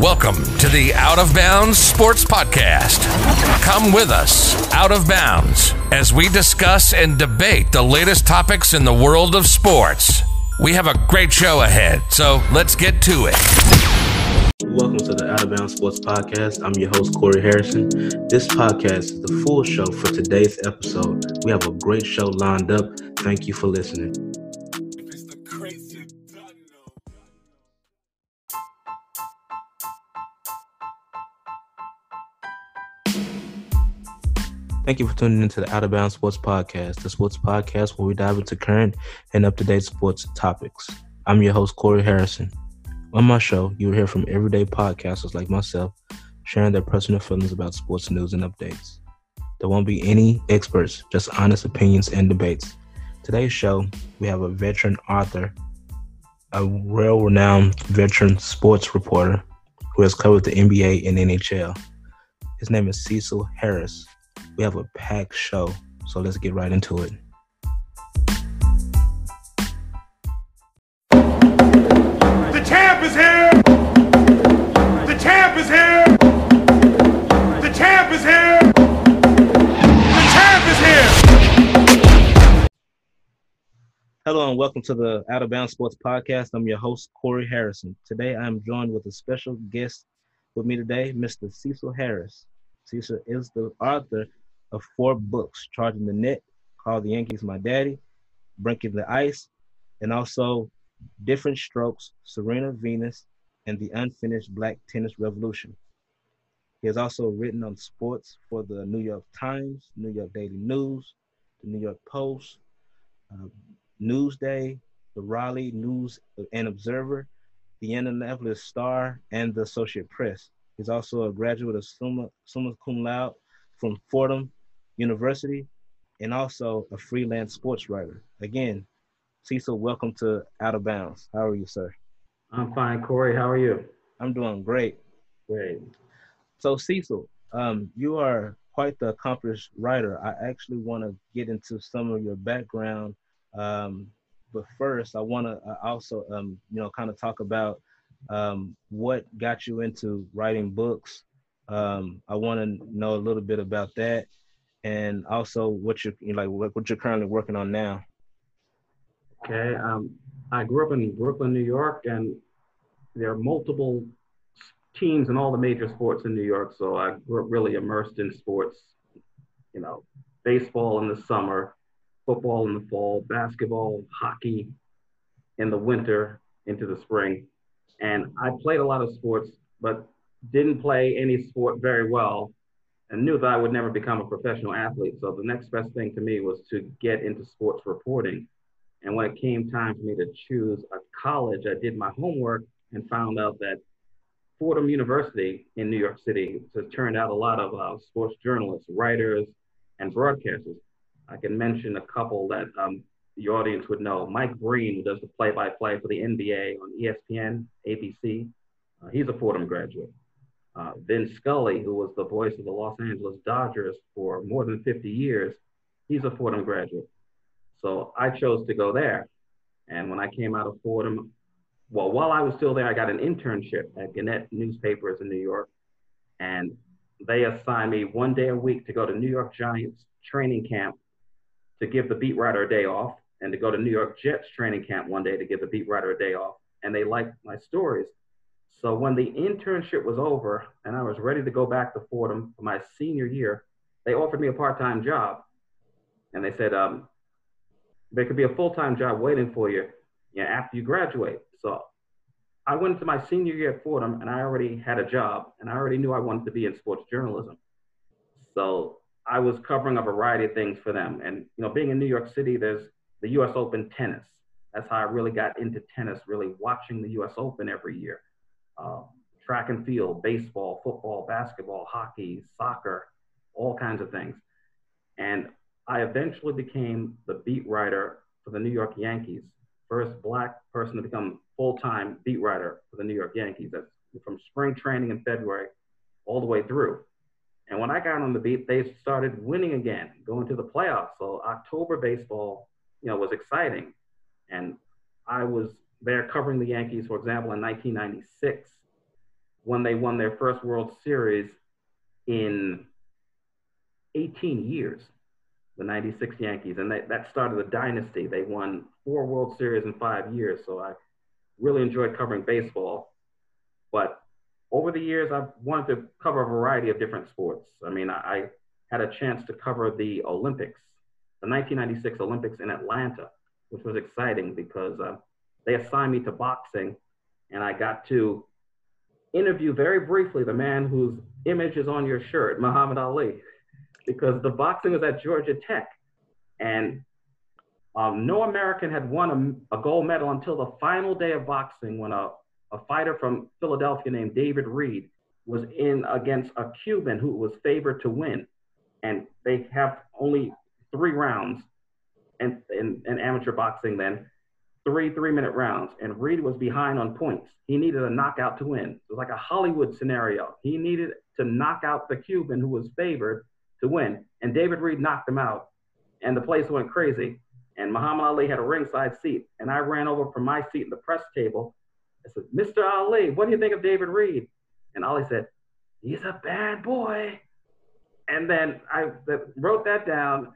Welcome to the Out of Bounds Sports Podcast. Come with us, Out of Bounds, as we discuss and debate the latest topics in the world of sports. We have a great show ahead, so let's get to it. Welcome to the Out of Bounds Sports Podcast. I'm your host, Corey Harrison. This podcast is the full show for today's episode. We have a great show lined up. Thank you for listening. Thank you for tuning into the Out of Bounds Sports Podcast, the sports podcast where we dive into current and up to date sports topics. I'm your host, Corey Harrison. On my show, you will hear from everyday podcasters like myself sharing their personal feelings about sports news and updates. There won't be any experts, just honest opinions and debates. Today's show, we have a veteran author, a well renowned veteran sports reporter who has covered the NBA and NHL. His name is Cecil Harris. We have a packed show, so let's get right into it. The champ is here! The champ is here! The champ is here! The champ is here! Hello and welcome to the Out of Bounds Sports Podcast. I'm your host, Corey Harrison. Today I'm joined with a special guest with me today, Mr. Cecil Harris. Cecil is the author of four books, Charging the Net, Call the Yankees My Daddy, Breaking the Ice, and also Different Strokes, Serena Venus, and the Unfinished Black Tennis Revolution. He has also written on sports for the New York Times, New York Daily News, the New York Post, uh, Newsday, the Raleigh News and Observer, the Indianapolis Star, and the Associate Press. He's also a graduate of summa, summa cum laude from Fordham University and also a freelance sports writer. Again, Cecil, welcome to Out of Bounds. How are you, sir? I'm fine, Corey. How are you? I'm doing great. Great. So, Cecil, um, you are quite the accomplished writer. I actually want to get into some of your background, um, but first, I want to also, um, you know, kind of talk about um, what got you into writing books. Um, I want to know a little bit about that, and also what you're like what, what you're currently working on now. Okay. Um, I grew up in Brooklyn, New York, and there are multiple teams in all the major sports in New York. So I grew up really immersed in sports. You know, baseball in the summer, football in the fall, basketball, hockey in the winter into the spring. And I played a lot of sports, but didn't play any sport very well and knew that I would never become a professional athlete. So the next best thing to me was to get into sports reporting. And when it came time for me to choose a college, I did my homework and found out that Fordham University in New York City has turned out a lot of uh, sports journalists, writers, and broadcasters. I can mention a couple that um, the audience would know. Mike Breen, who does the play-by-play for the NBA on ESPN, ABC, uh, he's a Fordham graduate. Uh, Vin Scully, who was the voice of the Los Angeles Dodgers for more than 50 years, he's a Fordham graduate. So I chose to go there. And when I came out of Fordham, well, while I was still there, I got an internship at Gannett Newspapers in New York. And they assigned me one day a week to go to New York Giants training camp to give the beat writer a day off and to go to New York Jets training camp one day to give the beat writer a day off. And they liked my stories. So when the internship was over and I was ready to go back to Fordham for my senior year, they offered me a part-time job. And they said, um, there could be a full-time job waiting for you, you know, after you graduate. So I went into my senior year at Fordham and I already had a job and I already knew I wanted to be in sports journalism. So I was covering a variety of things for them. And you know, being in New York City, there's the US Open tennis. That's how I really got into tennis, really watching the US Open every year. Um, track and field, baseball, football, basketball, hockey, soccer, all kinds of things. And I eventually became the beat writer for the New York Yankees, first black person to become full-time beat writer for the New York Yankees. That's from spring training in February all the way through. And when I got on the beat, they started winning again, going to the playoffs. So October baseball, you know, was exciting. And I was there covering the Yankees, for example, in 1996 when they won their first World Series in 18 years, the 96 Yankees. And they, that started a dynasty. They won four World Series in five years. So I really enjoyed covering baseball. But over the years, I've wanted to cover a variety of different sports. I mean, I had a chance to cover the Olympics, the 1996 Olympics in Atlanta, which was exciting because uh, they assigned me to boxing, and I got to interview very briefly the man whose image is on your shirt, Muhammad Ali, because the boxing was at Georgia Tech, and um, no American had won a, a, gold medal until the final day of boxing when a, a fighter from Philadelphia named David Reid was in against a Cuban who was favored to win. And they have only three rounds in, in, in amateur boxing then, three three minute rounds. And Reid was behind on points. He needed a knockout to win. It was like a Hollywood scenario. He needed to knock out the Cuban who was favored to win. And David Reid knocked him out. And the place went crazy. And Muhammad Ali had a ringside seat. And I ran over from my seat in the press table. I said, Mr. Ali, what do you think of David Reid? And Ali said, He's a bad boy. And then I wrote that down.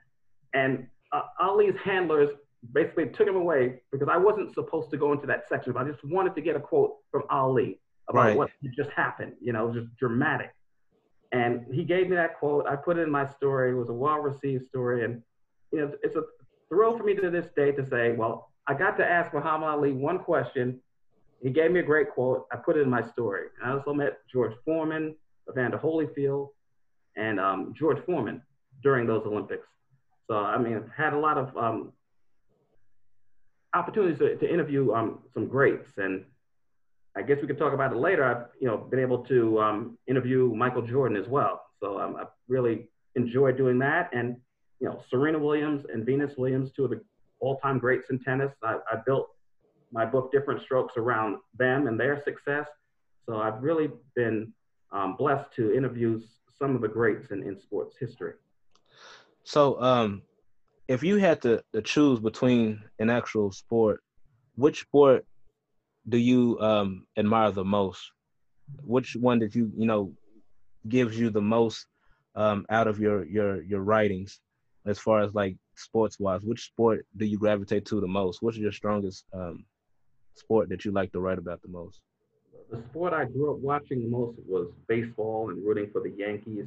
And uh, Ali's handlers basically took him away because I wasn't supposed to go into that section. But I just wanted to get a quote from Ali about right. what just happened. You know, it was just dramatic. And he gave me that quote. I put it in my story. It was a well-received story, and you know, it's a thrill for me to this day to say, well, I got to ask Muhammad Ali one question. He gave me a great quote. I put it in my story. I also met George Foreman, Evander Holyfield, and um, George Foreman during those Olympics. So I mean, I've had a lot of um, opportunities to, to interview um, some greats, and I guess we could talk about it later. I've you know been able to um, interview Michael Jordan as well, so um, I've really enjoyed doing that. And you know, Serena Williams and Venus Williams, two of the all-time greats in tennis. I, I built my book Different Strokes around them and their success. So I've really been um, blessed to interview some of the greats in, in sports history. So, um, if you had to, to choose between an actual sport, which sport do you um, admire the most? Which one did you you know gives you the most um, out of your your your writings, as far as like sports wise? Which sport do you gravitate to the most? What's your strongest um, sport that you like to write about the most? The sport I grew up watching the most was baseball and rooting for the Yankees.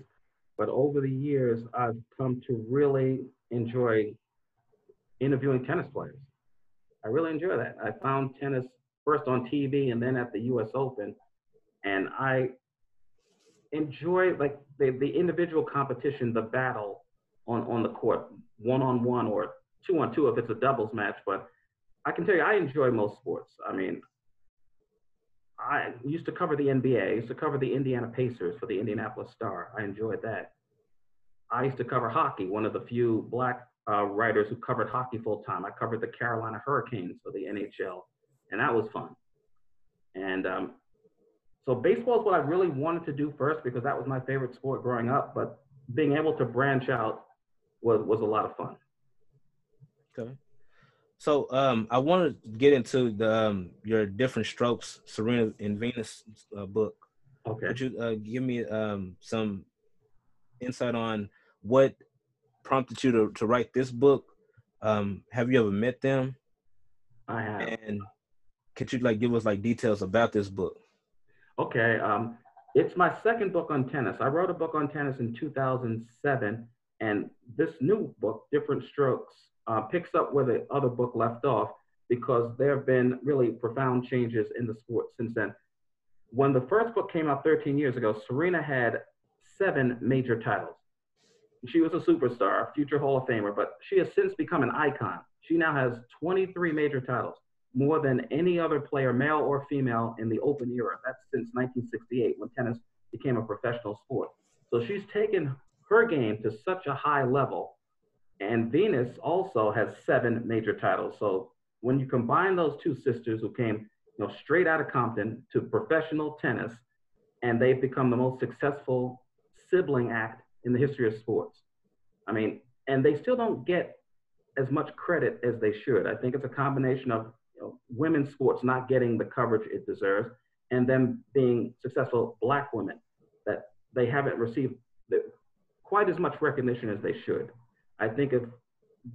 But over the years, I've come to really enjoy interviewing tennis players. I really enjoy that. I found tennis first on TV and then at the US Open. And I enjoy like the, the individual competition, the battle on, on the court, one on one or two on two if it's a doubles match. But I can tell you, I enjoy most sports. I mean, I used to cover the NBA. I used to cover the Indiana Pacers for the Indianapolis Star. I enjoyed that. I used to cover hockey, one of the few black uh, writers who covered hockey full time. I covered the Carolina Hurricanes for the NHL, and that was fun. And um, so baseball is what I really wanted to do first because that was my favorite sport growing up. But being able to branch out was was a lot of fun. Okay. So um, I want to get into the um, your different strokes, Serena and Venus uh, book. Okay. Could you uh, give me um, some insight on what prompted you to, to write this book? Um, have you ever met them? I have. And could you like give us like details about this book? Okay. Um, it's my second book on tennis. I wrote a book on tennis in 2007, and this new book, Different Strokes, uh, picks up where the other book left off because there have been really profound changes in the sport since then. When the first book came out 13 years ago, Serena had seven major titles. She was a superstar, future Hall of Famer, but she has since become an icon. She now has 23 major titles, more than any other player, male or female, in the Open era. That's since 1968 when tennis became a professional sport. So she's taken her game to such a high level and Venus also has seven major titles. So when you combine those two sisters who came you know, straight out of Compton to professional tennis, and they've become the most successful sibling act in the history of sports. I mean, and they still don't get as much credit as they should. I think it's a combination of you know, women's sports not getting the coverage it deserves, and them being successful black women that they haven't received the, quite as much recognition as they should. I think if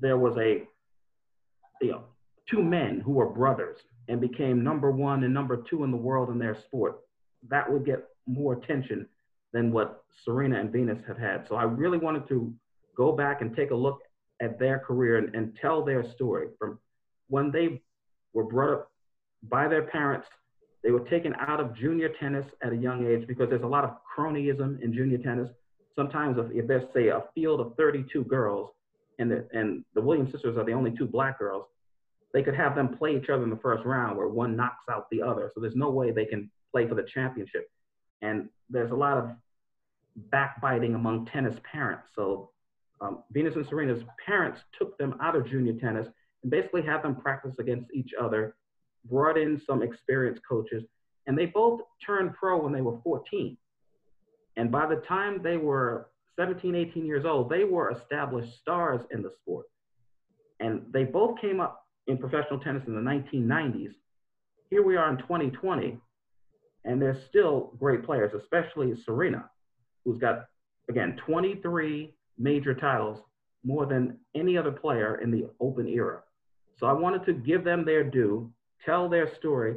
there was a, you know, two men who were brothers and became number one and number two in the world in their sport, that would get more attention than what Serena and Venus have had. So I really wanted to go back and take a look at their career and, and tell their story from when they were brought up by their parents. They were taken out of junior tennis at a young age because there's a lot of cronyism in junior tennis. Sometimes, if there's say a field of 32 girls, and the, and the Williams sisters are the only two black girls, they could have them play each other in the first round where one knocks out the other. So there's no way they can play for the championship. And there's a lot of backbiting among tennis parents. So um, Venus and Serena's parents took them out of junior tennis and basically had them practice against each other, brought in some experienced coaches, and they both turned pro when they were 14. And by the time they were 17, 18 years old, they were established stars in the sport. And they both came up in professional tennis in the 1990s. Here we are in 2020, and they're still great players, especially Serena, who's got, again, 23 major titles, more than any other player in the open era. So I wanted to give them their due, tell their story,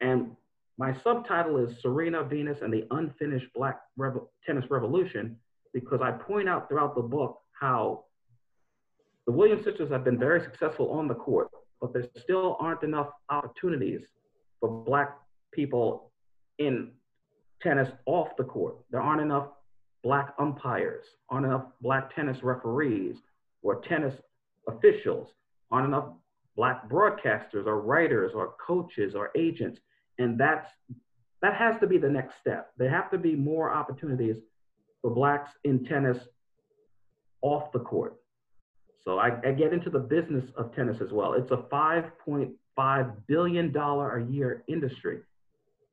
and my subtitle is Serena Venus and the Unfinished Black Revo- Tennis Revolution because I point out throughout the book how the Williams sisters have been very successful on the court, but there still aren't enough opportunities for Black people in tennis off the court. There aren't enough Black umpires, aren't enough Black tennis referees or tennis officials, aren't enough Black broadcasters or writers or coaches or agents. And that's that has to be the next step. There have to be more opportunities for blacks in tennis off the court. So I, I get into the business of tennis as well. It's a $5.5 billion a year industry.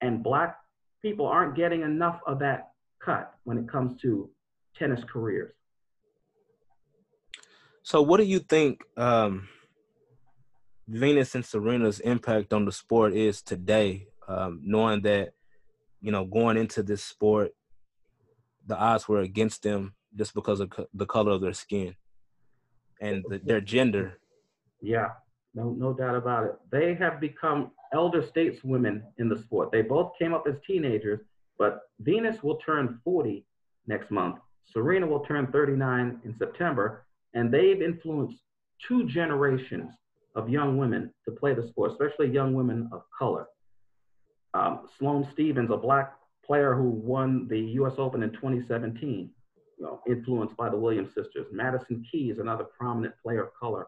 And black people aren't getting enough of that cut when it comes to tennis careers. So, what do you think um, Venus and Serena's impact on the sport is today? Um, knowing that, you know, going into this sport, the odds were against them just because of co- the color of their skin and the, their gender. Yeah, no, no doubt about it. They have become elder stateswomen in the sport. They both came up as teenagers, but Venus will turn 40 next month. Serena will turn 39 in September, and they've influenced two generations of young women to play the sport, especially young women of color. Um, Sloane Stevens, a black player who won the U.S. Open in 2017, you know, influenced by the Williams sisters. Madison Keys, another prominent player of color,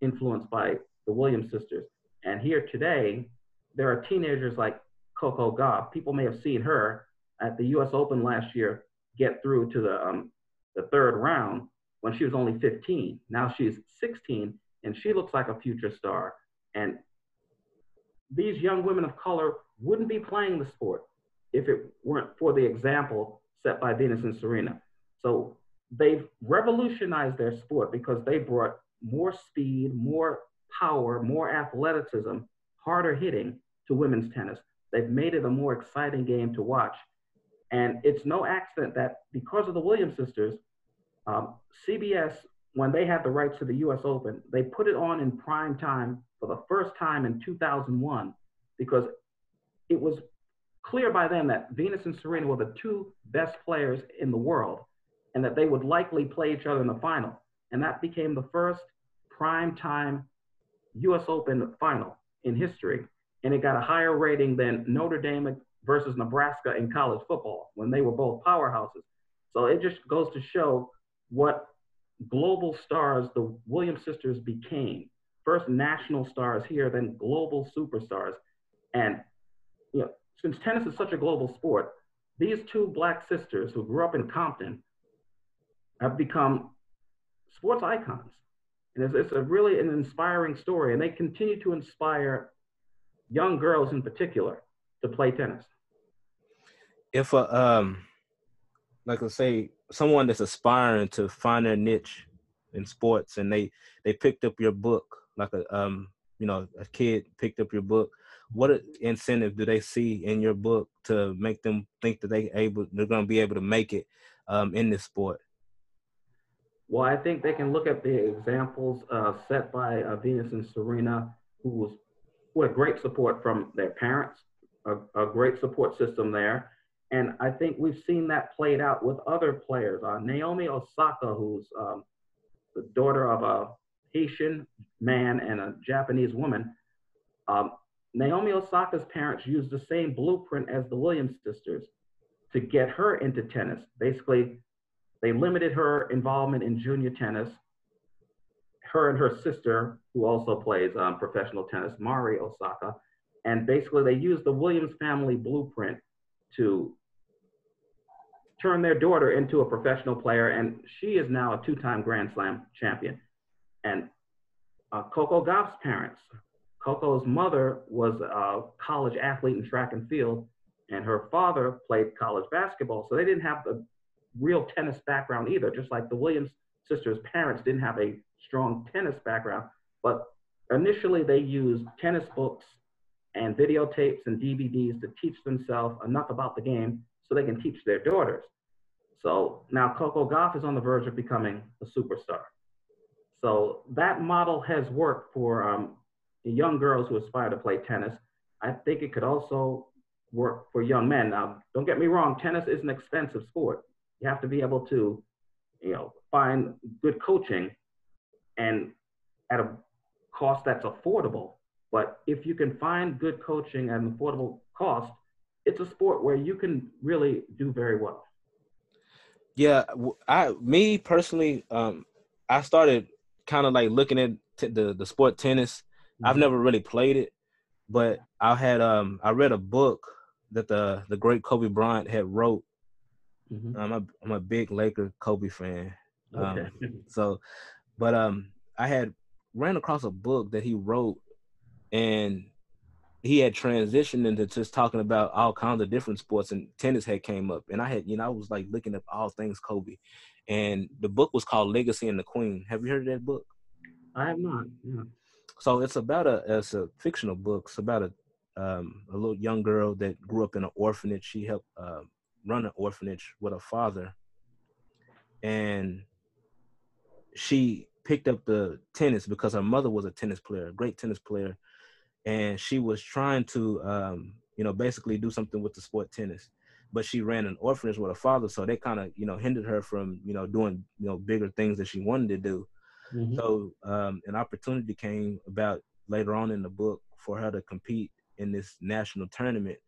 influenced by the Williams sisters. And here today, there are teenagers like Coco Gauff. People may have seen her at the U.S. Open last year get through to the um, the third round when she was only 15. Now she's 16, and she looks like a future star. And these young women of color wouldn't be playing the sport if it weren't for the example set by Venus and Serena. So they've revolutionized their sport because they brought more speed, more power, more athleticism, harder hitting to women's tennis. They've made it a more exciting game to watch. And it's no accident that because of the Williams sisters, um, CBS, when they had the rights to the US Open, they put it on in prime time for the first time in 2001 because it was clear by then that Venus and Serena were the two best players in the world and that they would likely play each other in the final. And that became the first prime time US Open final in history. And it got a higher rating than Notre Dame versus Nebraska in college football when they were both powerhouses. So it just goes to show what global stars the Williams sisters became. First national stars here, then global superstars. And know, since tennis is such a global sport, these two black sisters who grew up in Compton have become sports icons. And it's, it's a really an inspiring story, and they continue to inspire young girls in particular to play tennis. If a um, like let's say someone that's aspiring to find their niche in sports, and they they picked up your book, like a um, you know, a kid picked up your book, what incentive do they see in your book to make them think that they able they're going to be able to make it um, in this sport? Well, I think they can look at the examples uh, set by uh, Venus and Serena, who was who had great support from their parents, a, a, great support system there, and I think we've seen that played out with other players. Uh, Naomi Osaka, who's um, the daughter of a Haitian man and a Japanese woman. Um, Naomi Osaka's parents used the same blueprint as the Williams sisters to get her into tennis. Basically, they limited her involvement in junior tennis. Her and her sister, who also plays um, professional tennis, Mari Osaka, and basically they used the Williams family blueprint to turn their daughter into a professional player, and she is now a two-time Grand Slam champion. And uh, Coco Gauff's parents, Coco's mother was a college athlete in track and field, and her father played college basketball. So they didn't have a real tennis background either, just like the Williams sisters' parents didn't have a strong tennis background. But initially, they used tennis books and videotapes and DVDs to teach themselves enough about the game so they can teach their daughters. So now Coco Gauff is on the verge of becoming a superstar. So that model has worked for um, young girls who aspire to play tennis. I think it could also work for young men. Now, don't get me wrong, tennis is an expensive sport. You have to be able to, you know, find good coaching and at a cost that's affordable. But if you can find good coaching at an affordable cost, it's a sport where you can really do very well. Yeah, I me personally, um, I started kind of like looking at t- the the sport tennis. Mm-hmm. I've never really played it, but I had um I read a book that the the great Kobe Bryant had wrote. Mm-hmm. I'm a I'm a big Laker Kobe fan. Okay. Um, so, but um, I had ran across a book that he wrote, and he had transitioned into just talking about all kinds of different sports and tennis had came up and i had you know i was like looking up all things kobe and the book was called legacy and the queen have you heard of that book i have not yeah. So it's about a it's a fictional book. It's about a um, a little young girl that grew up in an orphanage. She helped uh, run an orphanage with her father. And she picked up the tennis because her mother was a tennis player a great tennis player. And she was trying to um, you know basically do something with the sport tennis. But she ran an orphanage with her father. So they kind of you know hindered her from you know doing you know bigger things that she wanted to do mm-hmm. so um, an opportunity came about later on in the book for her to compete in this national tournament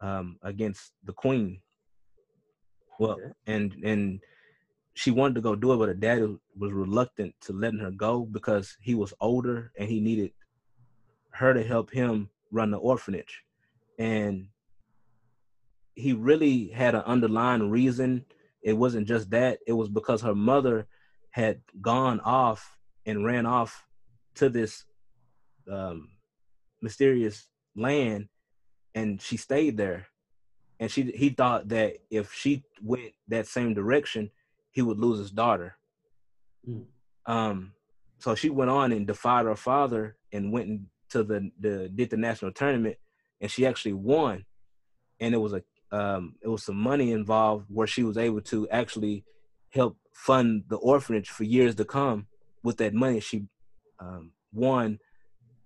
um, against the queen well and and she wanted to go do it but her dad was reluctant to letting her go because he was older and he needed her to help him run the orphanage. And he really had an underlying reason. It wasn't just that, it was because her mother had gone off and ran off to this um, mysterious land and she stayed there. And she he thought that if she went that same direction, he would lose his daughter. Mm. Um, so she went on and defied her father and went to the the did the national tournament, and she actually won, and it was a um, it was some money involved where she was able to actually help fund the orphanage for years to come with that money she um, won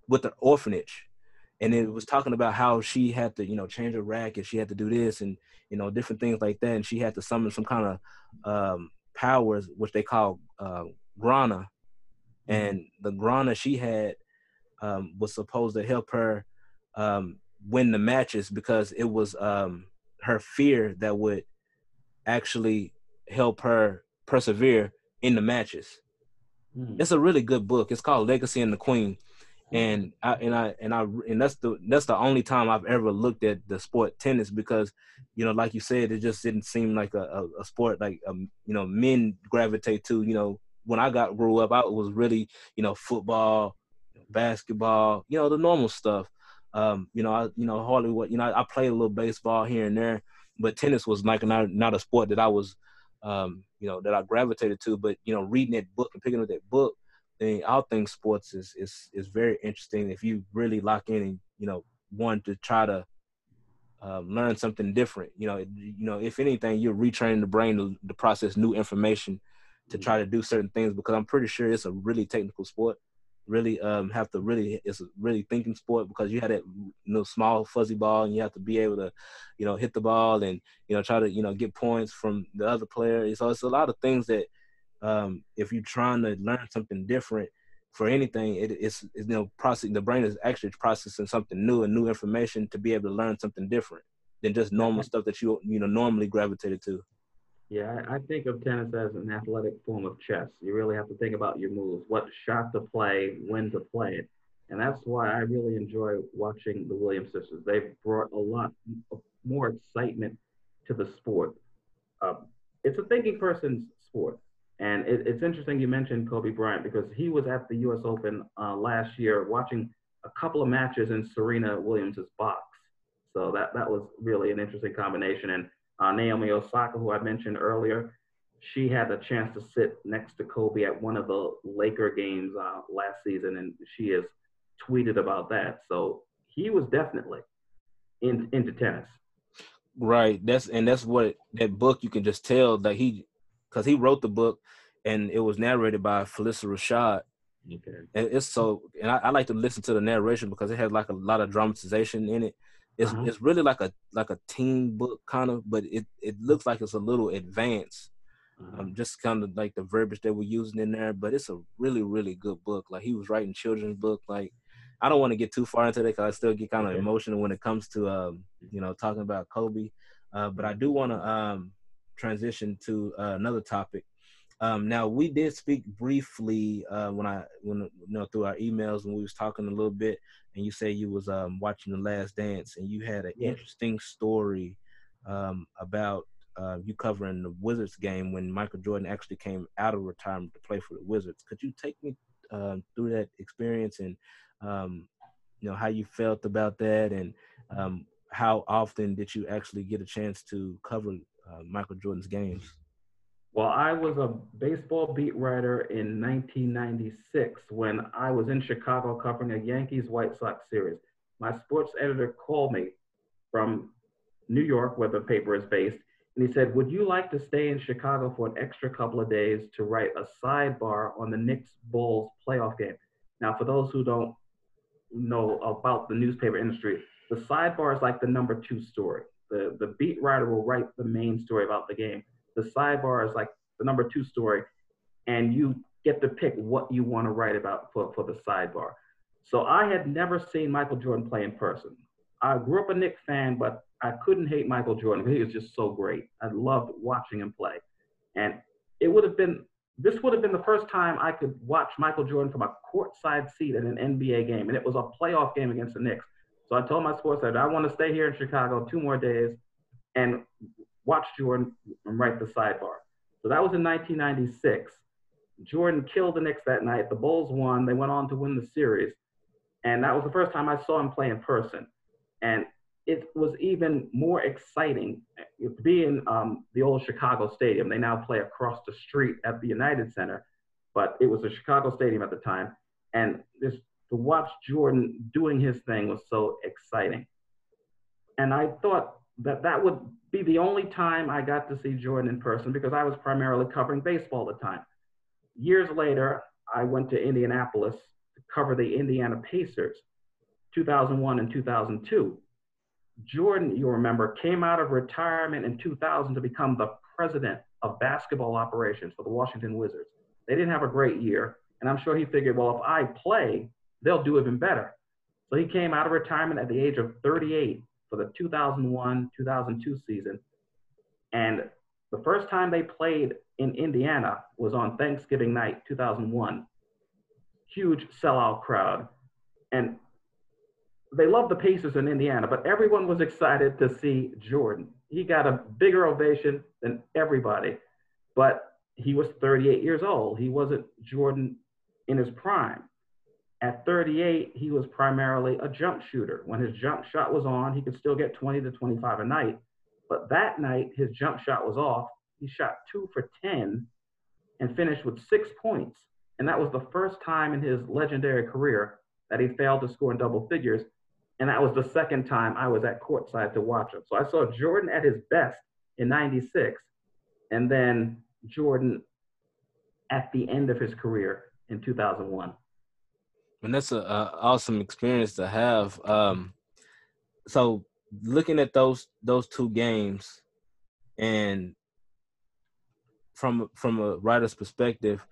with the orphanage. And it was talking about how she had to you know change her racket she had to do this and you know different things like that. And she had to summon some kind of um, powers which they call uh, grana. And the grana she had um, was supposed to help her um, win the matches because it was um, her fear that would actually help her persevere in the matches. Mm. It's a really good book. It's called Legacy and the Queen, and I and I and I and that's the that's the only time I've ever looked at the sport tennis because you know, like you said, it just didn't seem like a, a, a sport like um, you know men gravitate to. You know, when I got grew up, I was really you know football, basketball, you know, the normal stuff. Um, you know, I, you know, hardly what, you know, I, I played a little baseball here and there, but tennis was like not, not a sport that I was, um, you know, that I gravitated to. But you know, reading that book and picking up that book, then all things sports is is is very interesting if you really lock in and you know want to try to uh, learn something different. You know, you know, if anything, you're retraining the brain to, to process new information to try to do certain things because I'm pretty sure it's a really technical sport. Really, um, have to really it's a really thinking sport because you had that you know small fuzzy ball and you have to be able to, you know, hit the ball and you know try to you know get points from the other player. So it's a lot of things that um, if you're trying to learn something different for anything, it, it's, it's you know processing the brain is actually processing something new and new information to be able to learn something different than just normal stuff that you you know normally gravitated to. Yeah, I think of tennis as an athletic form of chess. You really have to think about your moves, what shot to play, when to play it. And that's why I really enjoy watching the Williams sisters. They've brought a lot more excitement to the sport. Uh, it's a thinking person's sport. And it, it's interesting you mentioned Kobe Bryant because he was at the US Open uh, last year watching a couple of matches in Serena Williams's box. So that, that was really an interesting combination. And uh, Naomi Osaka, who I mentioned earlier, she had a chance to sit next to Kobe at one of the Laker games uh, last season, and she has tweeted about that. So he was definitely in, into tennis. Right. That's and that's what that book you can just tell that he, because he wrote the book, and it was narrated by Phylicia Rashad. Okay. And it's so, and I, I like to listen to the narration because it has like a lot of dramatization in it it's uh-huh. it's really like a like a teen book kind of, but it it looks like it's a little advanced. Uh-huh. Um, just kind of like the verbiage that we're using in there, but it's a really really good book. Like he was writing children's book. Like I don't want to get too far into that because I still get kind of okay. emotional when it comes to um, you know talking about Kobe. Uh, but I do want to um, transition to uh, another topic. Um, now we did speak briefly uh, when I when you know through our emails and we was talking a little bit, and you say you was um, watching The Last Dance and you had an yeah. interesting story um, about uh, you covering the Wizards game when Michael Jordan actually came out of retirement to play for the Wizards. Could you take me uh, through that experience and um, you know how you felt about that and um, how often did you actually get a chance to cover uh, Michael Jordan's games? Well, I was a baseball beat writer in 1996 when I was in Chicago covering a Yankees White Sox series. My sports editor called me from New York, where the paper is based, and he said, Would you like to stay in Chicago for an extra couple of days to write a sidebar on the Knicks Bulls playoff game? Now, for those who don't know about the newspaper industry, the sidebar is like the number two story. The, the beat writer will write the main story about the game the sidebar is like the number two story, and you get to pick what you want to write about for, for the sidebar. So I had never seen Michael Jordan play in person. I grew up a Knicks fan, but I couldn't hate Michael Jordan he was just so great. I loved watching him play. And it would have been, this would have been the first time I could watch Michael Jordan from a courtside seat at an NBA game. And it was a playoff game against the Knicks. So I told my sports editor, I want to stay here in Chicago two more days and watch Jordan and write the sidebar. So that was in 1996. Jordan killed the Knicks that night. The Bulls won. They went on to win the series. And that was the first time I saw him play in person. And it was even more exciting to be in um, the old Chicago Stadium. They now play across the street at the United Center, but it was a Chicago Stadium at the time. And just to watch Jordan doing his thing was so exciting. And I thought that that would be the only time I got to see Jordan in person because I was primarily covering baseball at the time. Years later, I went to Indianapolis to cover the Indiana Pacers, 2001 and 2002. Jordan, you remember, came out of retirement in 2000 to become the president of basketball operations for the Washington Wizards. They didn't have a great year, and I'm sure he figured, well, if I play, they'll do even better. So he came out of retirement at the age of 38 for the 2001 2002 season. And the first time they played in Indiana was on Thanksgiving night 2001. Huge sellout crowd. And they loved the Pacers in Indiana, but everyone was excited to see Jordan. He got a bigger ovation than everybody, but he was 38 years old. He wasn't Jordan in his prime. At 38, he was primarily a jump shooter. When his jump shot was on, he could still get 20 to 25 a night. But that night, his jump shot was off. He shot two for 10 and finished with six points. And that was the first time in his legendary career that he failed to score in double figures. And that was the second time I was at courtside to watch him. So I saw Jordan at his best in 96, and then Jordan at the end of his career in 2001. And that's an awesome experience to have. Um, so looking at those those two games, and from from a writer's perspective,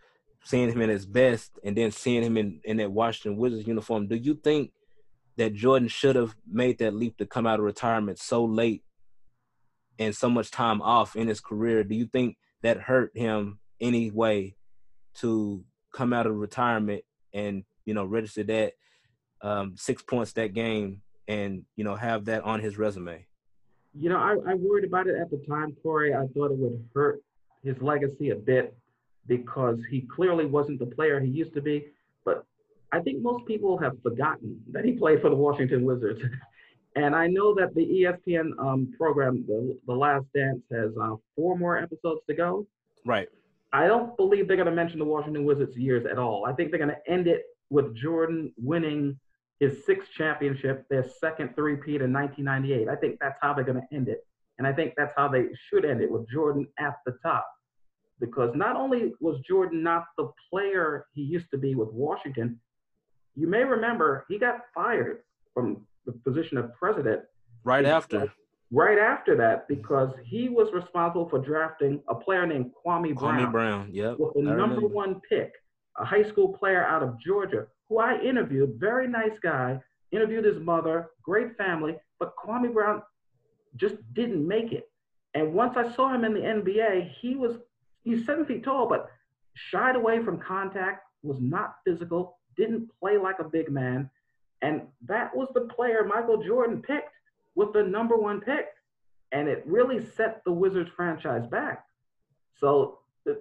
seeing him in his best, and then seeing him in in that Washington Wizards uniform, do you think that Jordan should have made that leap to come out of retirement so late and so much time off in his career? Do you think that hurt him any way to come out of retirement and you know register that um, six points that game and you know have that on his resume? You know, I, I worried about it at the time, Corey. I thought it would hurt his legacy a bit because he clearly wasn't the player he used to be. But I think most people have forgotten that he played for the Washington Wizards. and I know that the ESPN um, program, the, the Last Dance, has uh, four more episodes to go. Right. I don't believe they're going to mention the Washington Wizards years at all. I think they're going to end it with Jordan winning his sixth championship, their second three-peat in 1998. I think that's how they're going to end it. And I think that's how they should end it with Jordan at the top. Because not only was Jordan not the player he used to be with Washington, you may remember he got fired from the position of president. Right after. Right after that, because he was responsible for drafting a player named Kwame Brown. Kwame Brown, yep. With the I number remember. one pick, a high school player out of Georgia, who I interviewed, very nice guy, interviewed his mother, great family, but Kwame Brown just didn't make it. And once I saw him in the NBA, he was he's seven feet tall, but shied away from contact, was not physical, didn't play like a big man. And that was the player Michael Jordan picked with the number one pick. And it really set the Wizards franchise back. So, the,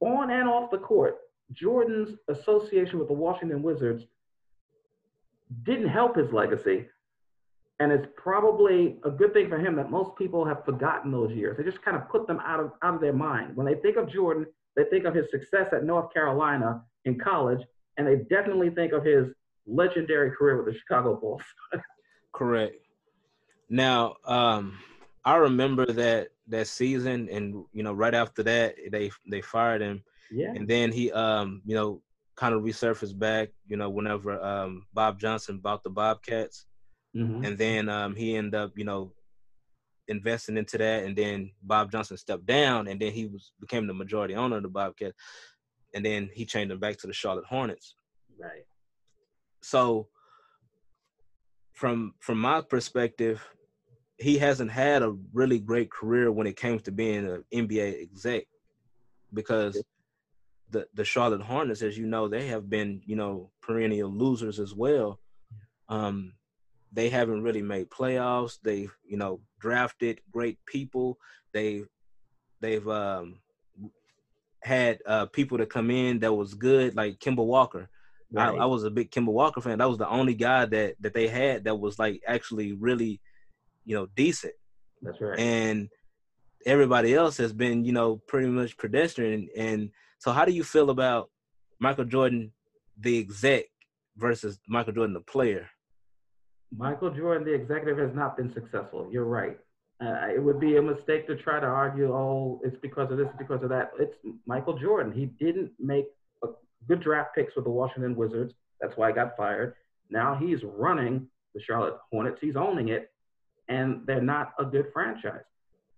on and off the court, Jordan's association with the Washington Wizards didn't help his legacy. And it's probably a good thing for him that most people have forgotten those years. They just kind of put them out of, out of their mind. When they think of Jordan, they think of his success at North Carolina in college, and they definitely think of his legendary career with the Chicago Bulls. Correct. Now, um, I remember that that season, and you know, right after that, they they fired him. Yeah. And then he, um, you know, kind of resurfaced back. You know, whenever um, Bob Johnson bought the Bobcats, mm-hmm. and then um, he ended up, you know, investing into that. And then Bob Johnson stepped down, and then he was became the majority owner of the Bobcats. And then he changed them back to the Charlotte Hornets. Right. So, from from my perspective, he hasn't had a really great career when it comes to being an NBA exec because the the Charlotte Hornets, as you know, they have been you know perennial losers as well. Um, they haven't really made playoffs. They've you know drafted great people. They they've um, had uh, people to come in that was good, like Kemba Walker. Right. I, I, was a big Kemba Walker fan. That was the only guy that that they had that was like actually really you know, decent. That's right. And everybody else has been, you know, pretty much pedestrian. And so, how do you feel about Michael Jordan, the exec, versus Michael Jordan, the player? Michael Jordan, the executive, has not been successful. You're right. Uh, it would be a mistake to try to argue, oh, it's because of this, because of that. It's Michael Jordan. He didn't make good draft picks with the Washington Wizards. That's why he got fired. Now he's running the Charlotte Hornets. He's owning it and they're not a good franchise.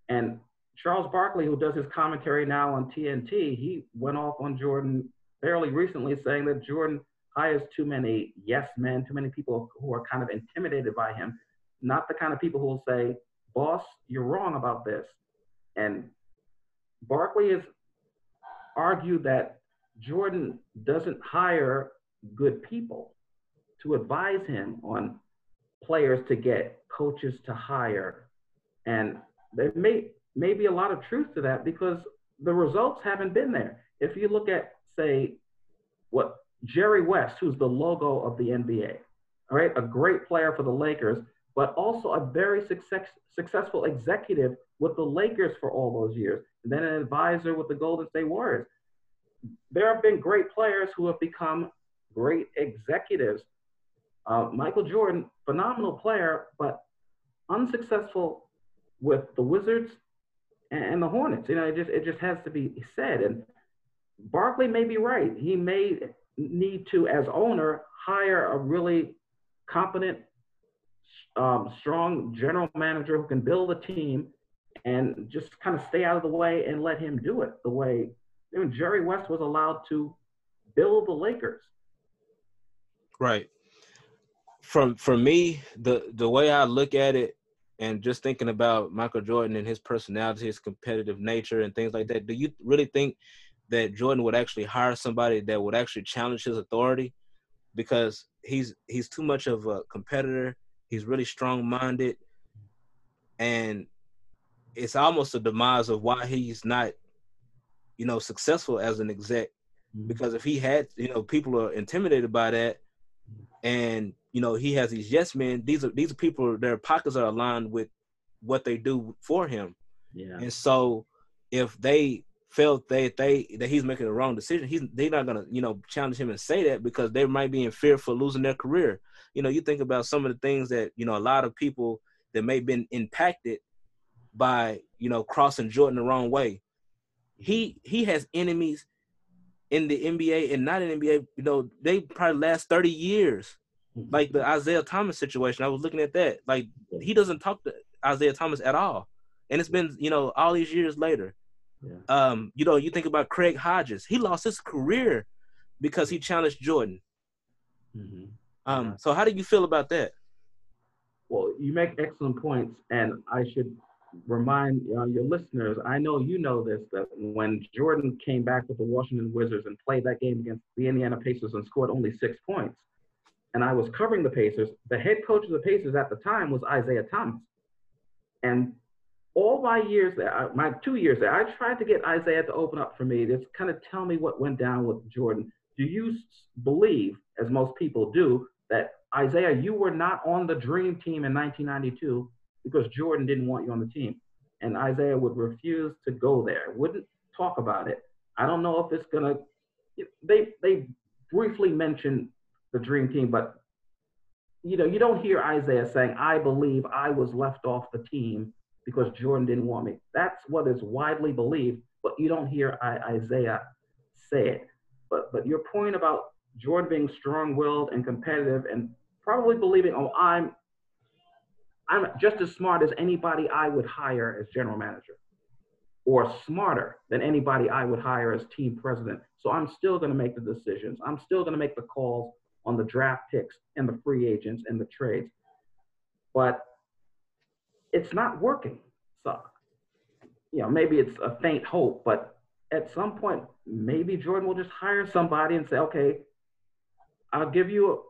And Charles Barkley, who does his commentary now on TNT, he went off on Jordan fairly recently saying that Jordan hires too many yes men, too many people who are kind of intimidated by him, not the kind of people who will say, boss, you're wrong about this. And Barkley has argued that Jordan doesn't hire good people to advise him on players to get, coaches to hire. And there may, may be a lot of truth to that because the results haven't been there. If you look at, say, what Jerry West, who's the logo of the NBA, all right, a great player for the Lakers, but also a very success, successful executive with the Lakers for all those years, and then an advisor with the Golden State Warriors. There have been great players who have become great executives Uh, Michael Jordan, phenomenal player, but unsuccessful with the Wizards and, and the Hornets. You know, it just it just has to be said. And Barkley may be right. He may need to, as owner, hire a really competent, um, strong general manager who can build a team and just kind of stay out of the way and let him do it the way Jerry West was allowed to build the Lakers. Right. From for me, the the way I look at it, and just thinking about Michael Jordan and his personality, his competitive nature, and things like that, do you really think that Jordan would actually hire somebody that would actually challenge his authority? Because he's he's too much of a competitor. He's really strong minded, and it's almost a demise of why he's not, you know, successful as an exec. Mm-hmm. Because if he had, you know, people are intimidated by that, and you know he has these yes men. These are these are people. Their pockets are aligned with what they do for him, Yeah. and so if they felt that they that he's making the wrong decision, he's they're not gonna you know challenge him and say that because they might be in fear for losing their career. You know, you think about some of the things that you know a lot of people that may have been impacted by you know crossing Jordan the wrong way. He he has enemies in the NBA and not in the NBA. You know, they probably last thirty years. Like the Isiah Thomas situation, I was looking at that. Like he doesn't talk to Isiah Thomas at all, and it's been you know all these years later. Yeah. Um, you know, you think about Craig Hodges. He lost his career because he challenged Jordan. Mhm. Um, so how do you feel about that? Well, you make excellent points, and I should remind uh, your listeners. I know you know this that when Jordan came back with the Washington Wizards and played that game against the Indiana Pacers and scored only six points, and I was covering the Pacers, the head coach of the Pacers at the time was Isiah Thomas, and all my years there, my two years there, I tried to get Isiah to open up for me, to kind of tell me what went down with Jordan. Do you believe, as most people do, that Isiah, you were not on the dream team in 1992 because Jordan didn't want you on the team. And Isiah would refuse to go there, wouldn't talk about it. I don't know if it's gonna. They they briefly mentioned the dream team, but you know you don't hear Isiah saying, "I believe I was left off the team because Jordan didn't want me." That's what is widely believed, but you don't hear I, Isiah say it. But but your point about Jordan being strong-willed and competitive and probably believing, oh, I'm I'm just as smart as anybody I would hire as general manager, or smarter than anybody I would hire as team president. So I'm still going to make the decisions. I'm still going to make the calls on the draft picks and the free agents and the trades. But it's not working. So, you know, maybe it's a faint hope, but at some point, maybe Jordan will just hire somebody and say, okay, I'll give you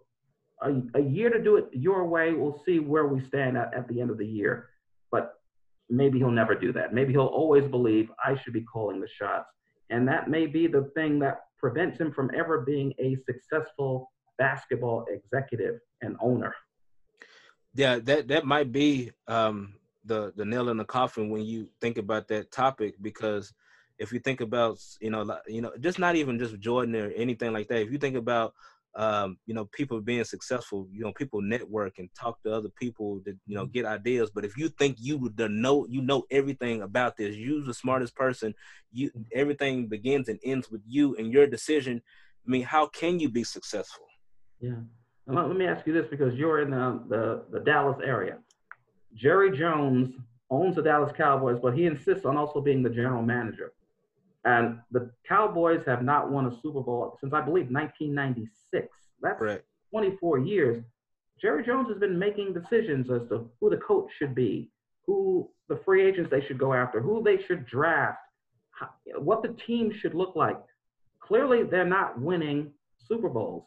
a, a year to do it your way. We'll see where we stand at, at the end of the year. But maybe he'll never do that. Maybe he'll always believe I should be calling the shots. And that may be the thing that prevents him from ever being a successful basketball executive and owner. Yeah, that that might be um, the the nail in the coffin when you think about that topic because if you think about you know you know just not even just Jordan or anything like that. If you think about um, you know people being successful, you know people network and talk to other people to you know mm-hmm. get ideas. But if you think you the know you know everything about this, you're the smartest person. You mm-hmm. everything begins and ends with you and your decision. I mean, how can you be successful? Yeah. And let, let me ask you this because you're in the, the, the Dallas area. Jerry Jones owns the Dallas Cowboys, but he insists on also being the general manager. And the Cowboys have not won a Super Bowl since, I believe, 1996. That's Correct. 24 years. Jerry Jones has been making decisions as to who the coach should be, who the free agents they should go after, who they should draft, how, what the team should look like. Clearly, they're not winning Super Bowls.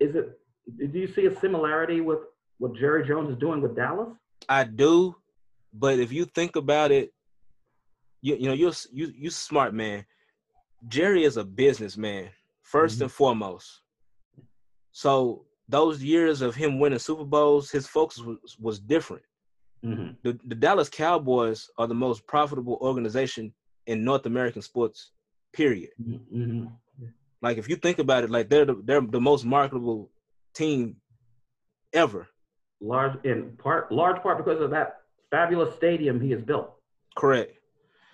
Is it? Do you see a similarity with what Jerry Jones is doing with Dallas? I do, but if you think about it, you you know you're you you smart man. Jerry is a businessman 1st Mhm. and foremost. So those years of him winning Super Bowls, his focus was, was different. Mm-hmm. The, the Dallas Cowboys are the most profitable organization in North American sports. Period. Mm-hmm. Like if you think about it, like they're the, they're the most marketable team ever. Large in part, large part because of that fabulous stadium he has built, Correct.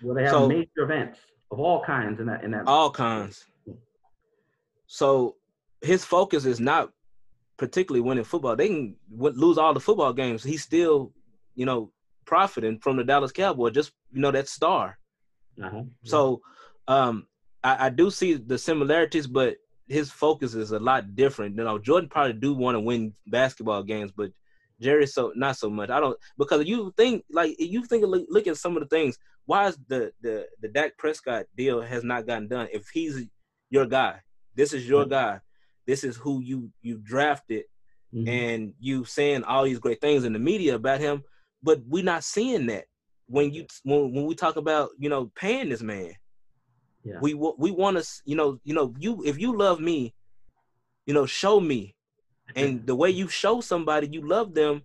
Where they have So- major events of all kinds in that in that. All kinds. So his focus is not particularly winning football. They can lose all the football games. He's still, you know, profiting from the Dallas Cowboy. Just you know that star. Uh-huh. So um, I, I do see the similarities, but his focus is a lot different. You know, Jordan probably do want to win basketball games, but Jerry so not so much. I don't because you think like you think look, look at some of the things. Why is the the the Dak Prescott deal has not gotten done? If he's your guy, this is your guy. This is who you you drafted, Mhm. and you saying all these great things in the media about him, but we're not seeing that when you when, when we talk about you know paying this man. Yeah. We we want to you know you know you if you love me, you know show me, and the way you show somebody you love them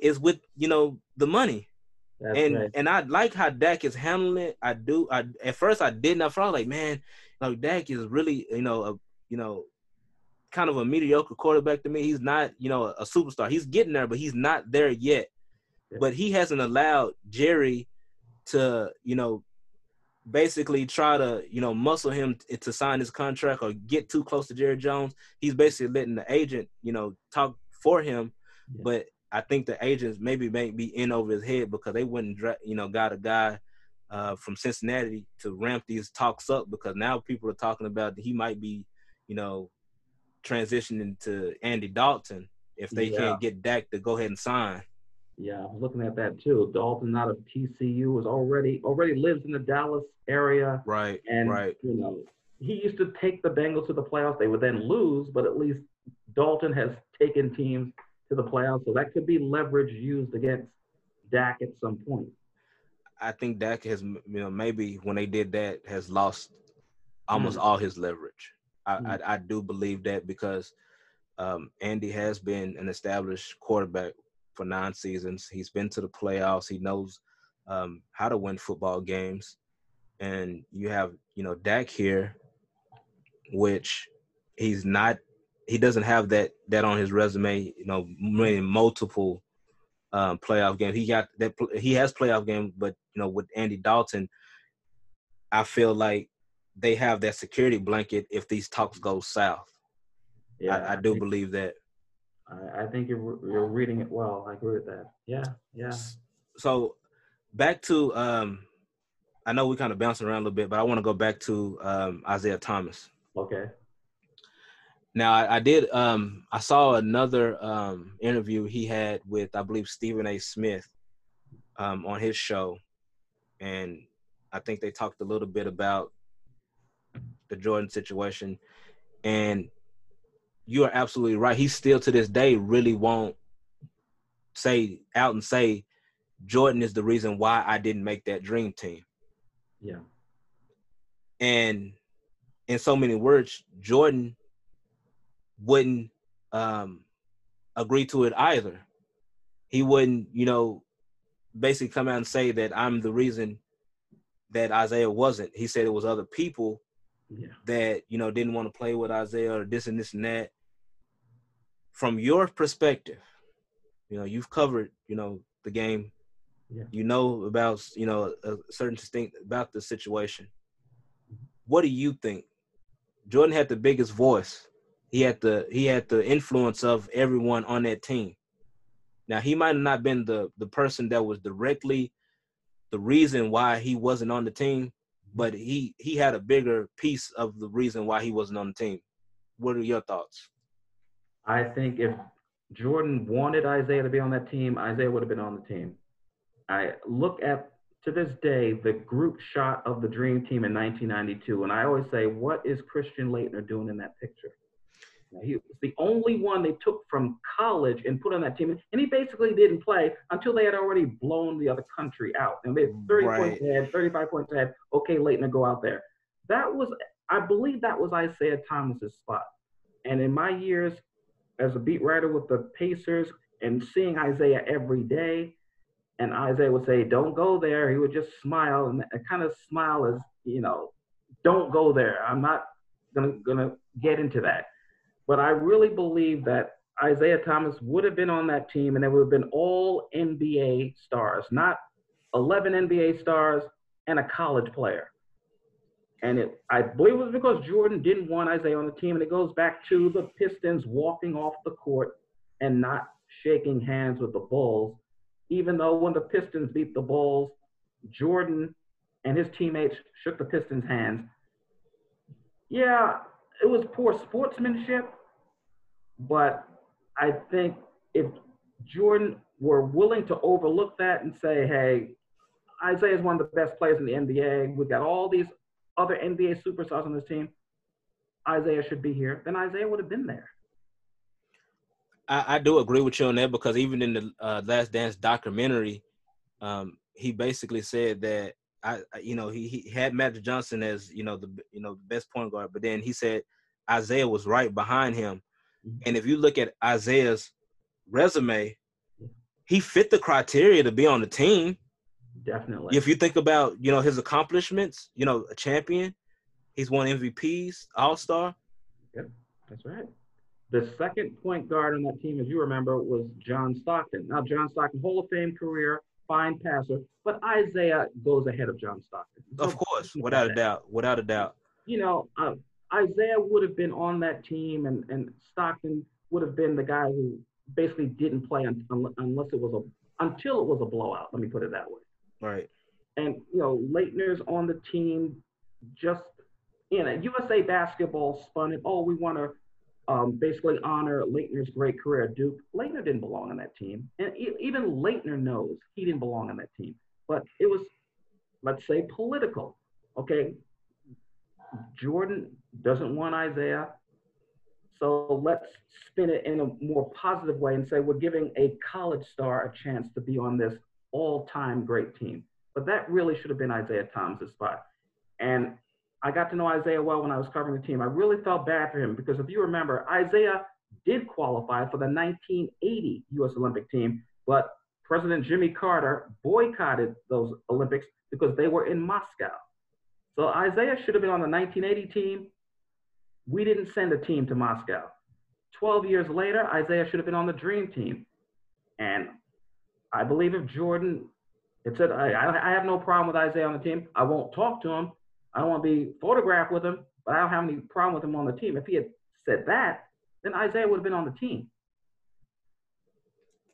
is with you know the money. That's and right. and I like how Dak is handling it. I do. I at first I didn't. I felt like man, like Dak is really you know a you know kind of a mediocre quarterback to me. He's not you know a, superstar. He's getting there, but he's not there yet. Yeah. But he hasn't allowed Jerry to you know basically try to you know muscle him t- to sign his contract or get too close to Jerry Jones. He's basically letting the agent you know talk for him, Yeah. but I think the agents maybe may be in over his head because they wouldn't dra- you know got a guy uh, from Cincinnati to ramp these talks up because now people are talking about that he might be you know transitioning to Andy Dalton if they Yeah. can't get Dak to go ahead and sign. Yeah, I was looking at that too. Dalton out of TCU was already already lives in the Dallas area, Right, and right. you know he used to take the Bengals to the playoffs. They would then lose, but at least Dalton has taken teams to the playoffs, so that could be leverage used against Dak at some point. I think Dak has, you know, maybe when they did that, has lost almost all his leverage. I, Mm. I, I do believe that because um, Andy has been an established quarterback for nine seasons. He's been to the playoffs. He knows um, how to win football games. And you have, you know, Dak here, which he's not. He doesn't have that that on his resume. You know, winning multiple um, playoff games. He got that. He has playoff games, but you know, with Andy Dalton, I feel like they have that security blanket if these talks go south. I, I do believe that. I, I think you're you're reading it well. I agree with that. Yeah, yeah. So back to um I know we kind of bouncing around a little bit, but I want to go back to um Isiah Thomas. Okay. Now I, I did um I saw another um interview he had with I believe Stephen A. Smith um on his show and I think they talked a little bit about the Jordan situation and you are absolutely right. He still to this day really won't say out and say Jordan is the reason why I didn't make that dream team. Yeah. And in so many words, Jordan wouldn't um, agree to it either. He wouldn't, you know, basically come out and say that I'm the reason that Isiah wasn't. He said it was other people Yeah. that, you know, didn't want to play with Isiah or this and this and that. From your perspective, you know, you've covered, you know, the game. Yeah. You know about, you know, a certain distinct about the situation. What do you think? Jordan had the biggest voice. He had the he had the influence of everyone on that team. Now he might have not been the the person that was directly the reason why he wasn't on the team, but he he had a bigger piece of the reason why he wasn't on the team. What are your thoughts? I think if Jordan wanted Isiah to be on that team, Isiah would have been on the team. I look at to this day the group shot of the dream team in 1992, and I always say, what is Christian Laettner doing in that picture? He was the only one they took from college and put on that team, and he basically didn't play until they had already blown the other country out. And they had 30 Right. points ahead, 35 points ahead. Okay, Laettner, go out there. That was, I believe, that was Isiah Thomas's spot. And in my years as a beat writer with the Pacers and seeing Isiah every day, and Isiah would say, "Don't go there." He would just smile and kind of smile as you know, "Don't go there." I'm not gonna gonna get into that, but I really believe that Isiah Thomas would have been on that team, and it would have been all NBA stars, not 11 NBA stars and a college player. And it, I believe it was because Jordan didn't want Isiah on the team, and it goes back to the Pistons walking off the court and not shaking hands with the Bulls, even though when the Pistons beat the Bulls, Jordan and his teammates shook the Pistons' hands. Yeah, it was poor sportsmanship, but I think if Jordan were willing to overlook that and say, hey, Isiah is one of the best players in the NBA. We've got all these other NBA superstars on this team. Isiah should be here. Then Isiah would have been there. I, I do agree with you on that because even in the uh, Last Dance documentary, um, he basically said that I, you know, he, he had Magic Johnson as you know the you know the best point guard, but then he said Isiah was right behind him, mm-hmm. and if you look at Isiah's resume, he fit the criteria to be on the team. Definitely. If you think about you know his accomplishments, you know, a champion, he's won MVPs, All Star. Yep, that's right. The second point guard on that team, as you remember, was John Stockton. Now, John Stockton, Hall of Fame career, fine passer, but Isiah goes ahead of John Stockton. So of course, without a doubt, without a doubt. You know, uh, Isiah would have been on that team, and, and Stockton would have been the guy who basically didn't play un, un, unless it was a until it was a blowout. Let me put it that way. Right. And you know, Laettner's on the team. Just you know, USA Basketball spun it. Oh, we want to um, basically honor Laettner's great career at Duke. Laettner didn't belong on that team, and even Laettner knows he didn't belong on that team. But it was, let's say, political. Okay, Jordan doesn't want Isiah. so let's spin it in a more positive way and say we're giving a college star a chance to be on this all-time great team. But that really should have been Isiah Thomas' spot. And I got to know Isiah well when I was covering the team. I really felt bad for him because if you remember, Isiah did qualify for the 1980 U.S. Olympic team, but President Jimmy Carter boycotted those Olympics because they were in Moscow. So Isiah should have been on the 1980 team. We didn't send a team to Moscow. 12 years later, Isiah should have been on the dream team. And I believe if Jordan, it said, I, I have no problem with Isiah on the team. I won't talk to him. I don't want to be photographed with him, but I don't have any problem with him on the team. If he had said that, then Isiah would have been on the team.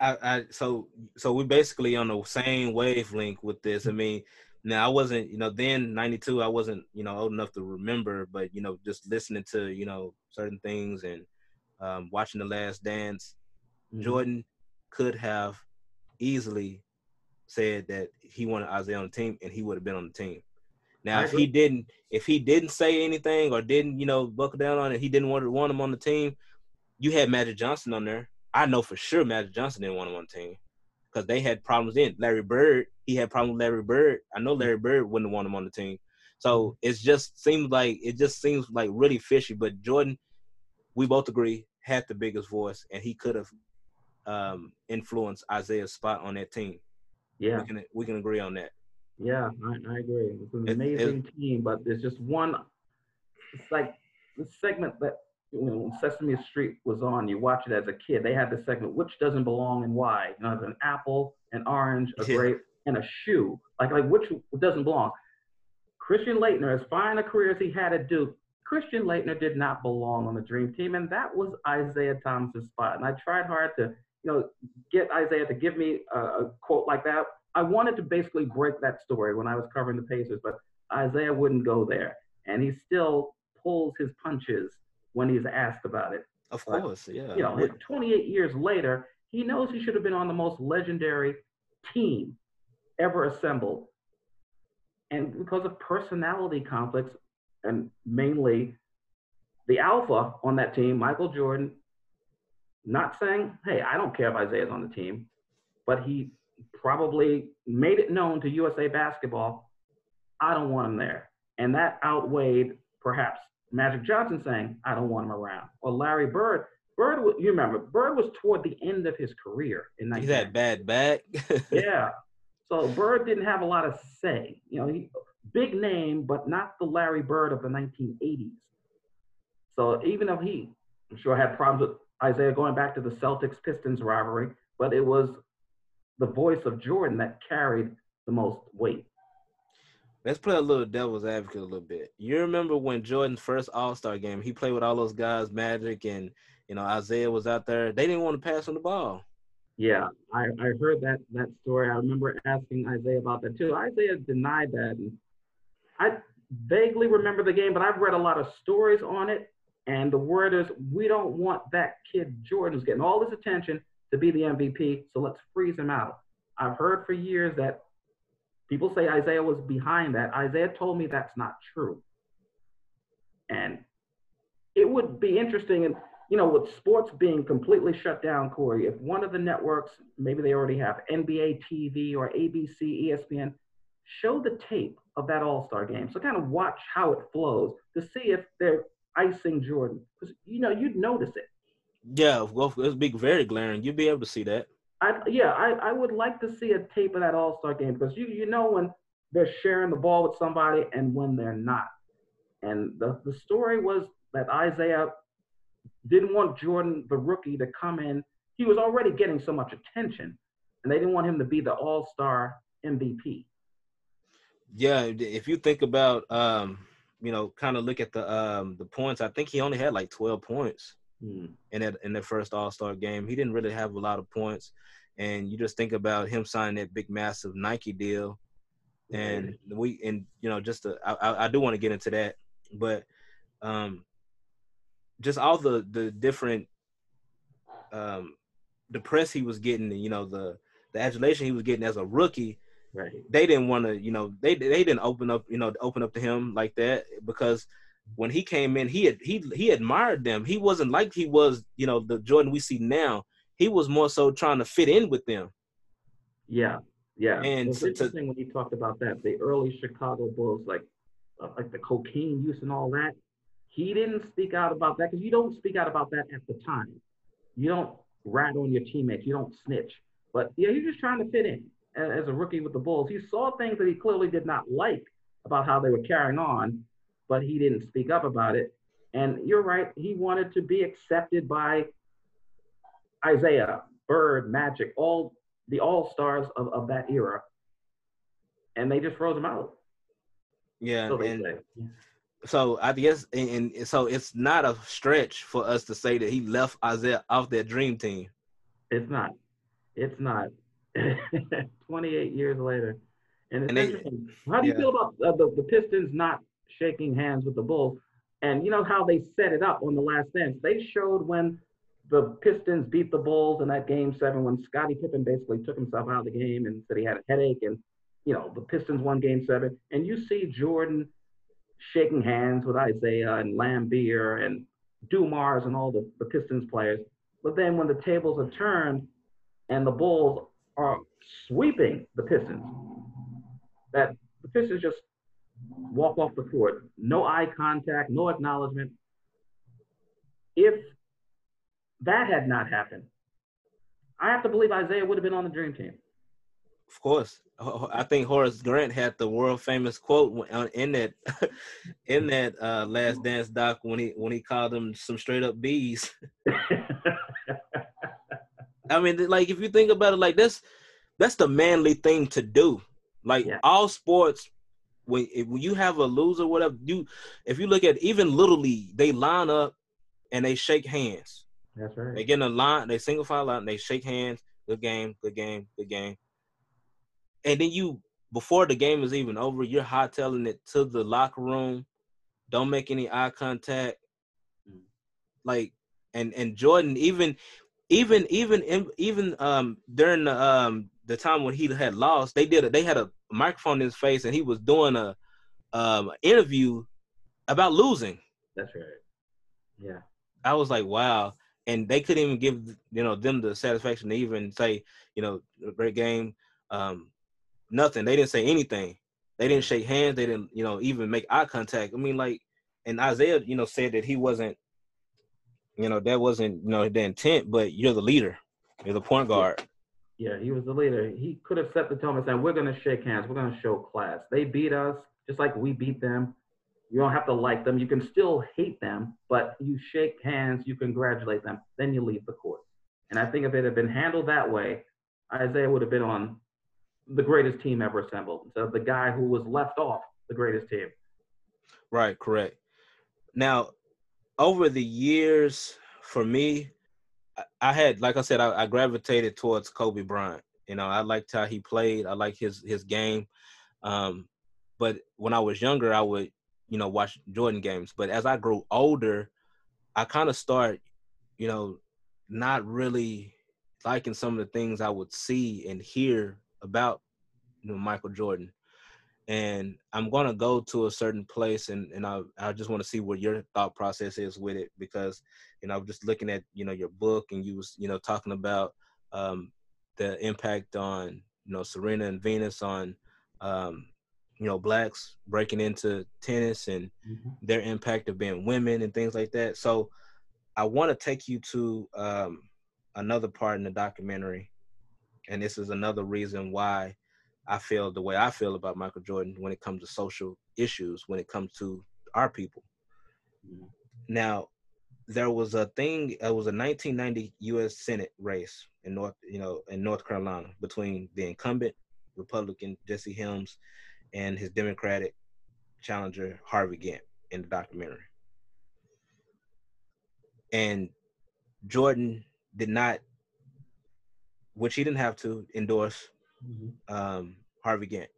I, I so so we basically on the same wavelength with this. I mean, now I wasn't, you know, then '92, I wasn't, you know, old enough to remember, but you know, just listening to, you know, certain things and um, watching The Last Dance, mm-hmm. Jordan could have easily said that he wanted Isiah on the team, and he would have been on the team. Now, if he didn't, if he didn't say anything or didn't, you know, buckle down on it, he didn't want to want him on the team. You had Magic Johnson on there. I know for sure Magic Johnson didn't want him on the team because they had problems in Larry Bird. He had problems with Larry Bird. I know Larry Bird wouldn't want him on the team. So it just seems like it just seems like really fishy. But Jordan, we both agree, had the biggest voice, and he could have um, influenced Isiah's spot on that team. Yeah, we can we can agree on that. Yeah, I, I agree. It's an amazing it, team, but there's just one. It's like the segment that you know when Sesame Street was on. You watch it as a kid. They had this segment, which doesn't belong and why. You know, there's an apple, an orange, a grape, and a shoe. Like like which doesn't belong. Christian Laettner, as fine a career as he had at Duke, Christian Laettner did not belong on the Dream Team, and that was Isiah Thomas's spot. And I tried hard to, you know, get Isiah to give me a, a quote like that I wanted to basically break that story when I was covering the Pacers, but Isiah wouldn't go there, and he still pulls his punches when he's asked about it. Of but, course, yeah. You know, 28 years later, he knows he should have been on the most legendary team ever assembled, and because of personality conflicts, and mainly the alpha on that team, Michael Jordan, not saying, "Hey, I don't care if Isiah's on the team," but he probably made it known to USA Basketball, I don't want him there. And that outweighed perhaps Magic Johnson saying, I don't want him around. Or Larry Bird. Bird, you remember, Bird was toward the end of his career in He's that bad back. yeah. So Bird didn't have a lot of say. You know, he, big name, but not the Larry Bird of the 1980s. So even if he, I'm sure, had problems with Isiah going back to the Celtics Pistons rivalry, but it was the voice of Jordan that carried the most weight. Let's play a little devil's advocate a little bit. You remember when Jordan's first All Star game, he played with all those guys, Magic and you know Isiah was out there. They didn't want to pass him the ball. Yeah, I, I heard that that story. I remember asking Isiah about that too. Isiah denied that, and I vaguely remember the game, but I've read a lot of stories on it. And the word is, we don't want that kid Jordan who's getting all this attention to be the MVP, so let's freeze him out. I've heard for years that people say Isiah was behind that. Isiah told me that's not true. And it would be interesting, and you know, with sports being completely shut down, Corey, if one of the networks, maybe they already have NBA TV or ABC, ESPN, show the tape of that All Star game. So kind of watch how it flows to see if they're icing Jordan, because you know you'd notice it. Yeah, well, it's be very glaring. You'd be able to see that. I yeah, I, I would like to see a tape of that All Star game because you you know when they're sharing the ball with somebody and when they're not. And the, the story was that Isiah didn't want Jordan, the rookie, to come in. He was already getting so much attention, and they didn't want him to be the All Star MVP. Yeah, if you think about, um, you know, kind of look at the um, the points, I think he only had like twelve points Hmm. in that in the first All Star game. He didn't really have a lot of points, and you just think about him signing that big, massive Nike deal, and we and you know just to, I, I- I do want to get into that, but um, just all the the different um the press he was getting, you know the the adulation he was getting as a rookie Right. they didn't want to, you know, they they didn't open up, you know, open up to him like that because when he came in, he had he he admired them. He wasn't like he was, you know, the Jordan we see now. He was more so trying to fit in with them. Yeah, yeah. And it's to- interesting when you talked about that. The early Chicago Bulls, like uh, like the cocaine use and all that. He didn't speak out about that because you don't speak out about that at the time. You don't rat on your teammates. You don't snitch. But yeah, he's just trying to fit in as a rookie with the Bulls. He saw things that he clearly did not like about how they were carrying on, but he didn't speak up about it. And you're right. He wanted to be accepted by Isiah, Bird, Magic, all the all stars of, of that era. And they just froze him out. Yeah, So and so I guess and, and so it's not a stretch for us to say that he left Isiah off that dream team. It's not. It's not. 28 years later. And it's And they- interesting. How do you yeah. feel about uh, the, the Pistons not shaking hands with the Bulls? And you know how they set it up on the last dance? They showed when the Pistons beat the Bulls in that game seven when Scottie Pippen basically took himself out of the game and said he had a headache and you know the Pistons won game seven. And you see Jordan shaking hands with Isiah and Laimbeer and Dumars and all the, the Pistons players. But then when the tables are turned and the Bulls are sweeping the Pistons, that the Pistons just walk off the court, no eye contact, no acknowledgement. If that had not happened, I have to believe Isiah would have been on the dream team. Of course, I think Horace Grant had the world famous quote in that in that uh, Last Dance doc when he when he called them some straight up bees. I mean, like if you think about it, like that's that's the manly thing to do. Like Yeah. all sports, when if, you have a loser, whatever you, if you look at even little league, they line up and they shake hands. That's right. They get in a line, they single file out, and they shake hands. Good game, good game, good game. And then you, before the game is even over, you're hightailing it to the locker room. Don't make any eye contact. Mm. Like, and and Jordan, even, even, even, in- even um during the um the time when he had lost, they did a, they had a microphone in his face, and he was doing a um interview about losing. That's right. Yeah. I was like, wow. And they couldn't even give you know them the satisfaction to even say, you know, great game. Um, nothing. They didn't say anything. They didn't shake hands. They didn't, you know, even make eye contact. I mean, like, and Isiah, you know, said that he wasn't, you know, that wasn't, you know, the intent. But you're the leader. You're the point guard. Yeah, he was the leader. He could have set the tone and said, "We're going to shake hands. We're going to show class. They beat us just like we beat them. You don't have to like them. You can still hate them, but you shake hands, you congratulate them, then you leave the court. And I think if it had been handled that way, Isiah would have been on the greatest team ever assembled instead of the guy who was left off the greatest team. Right, correct. Now, over the years, for me, I- had, like I said, I, I gravitated towards Kobe Bryant. You know, I liked how he played. I like his his game. Um, but when I was younger, I would, you know, watch Jordan games. But as I grew older, I kind of start, you know, not really liking some of the things I would see and hear about, you know, Michael Jordan and I'm gonna go to a certain place, and and I I just want to see what your thought process is with it because you know I'm just looking at you know your book and you was you know talking about um, the impact on you know Serena and Venus on um, you know blacks breaking into tennis and their impact of being women and things like that. So I want to take you to um, another part in the documentary, and this is another reason why I feel the way I feel about Michael Jordan when it comes to social issues, when it comes to our people. Mm-hmm. Now, there was a thing. It was a 1990 U.S. Senate race in North, you know, in North Carolina between the incumbent Republican Jesse Helms and his Democratic challenger Harvey Gantt in the documentary. And Jordan did not, which he didn't have to endorse um, Harvey Gantt.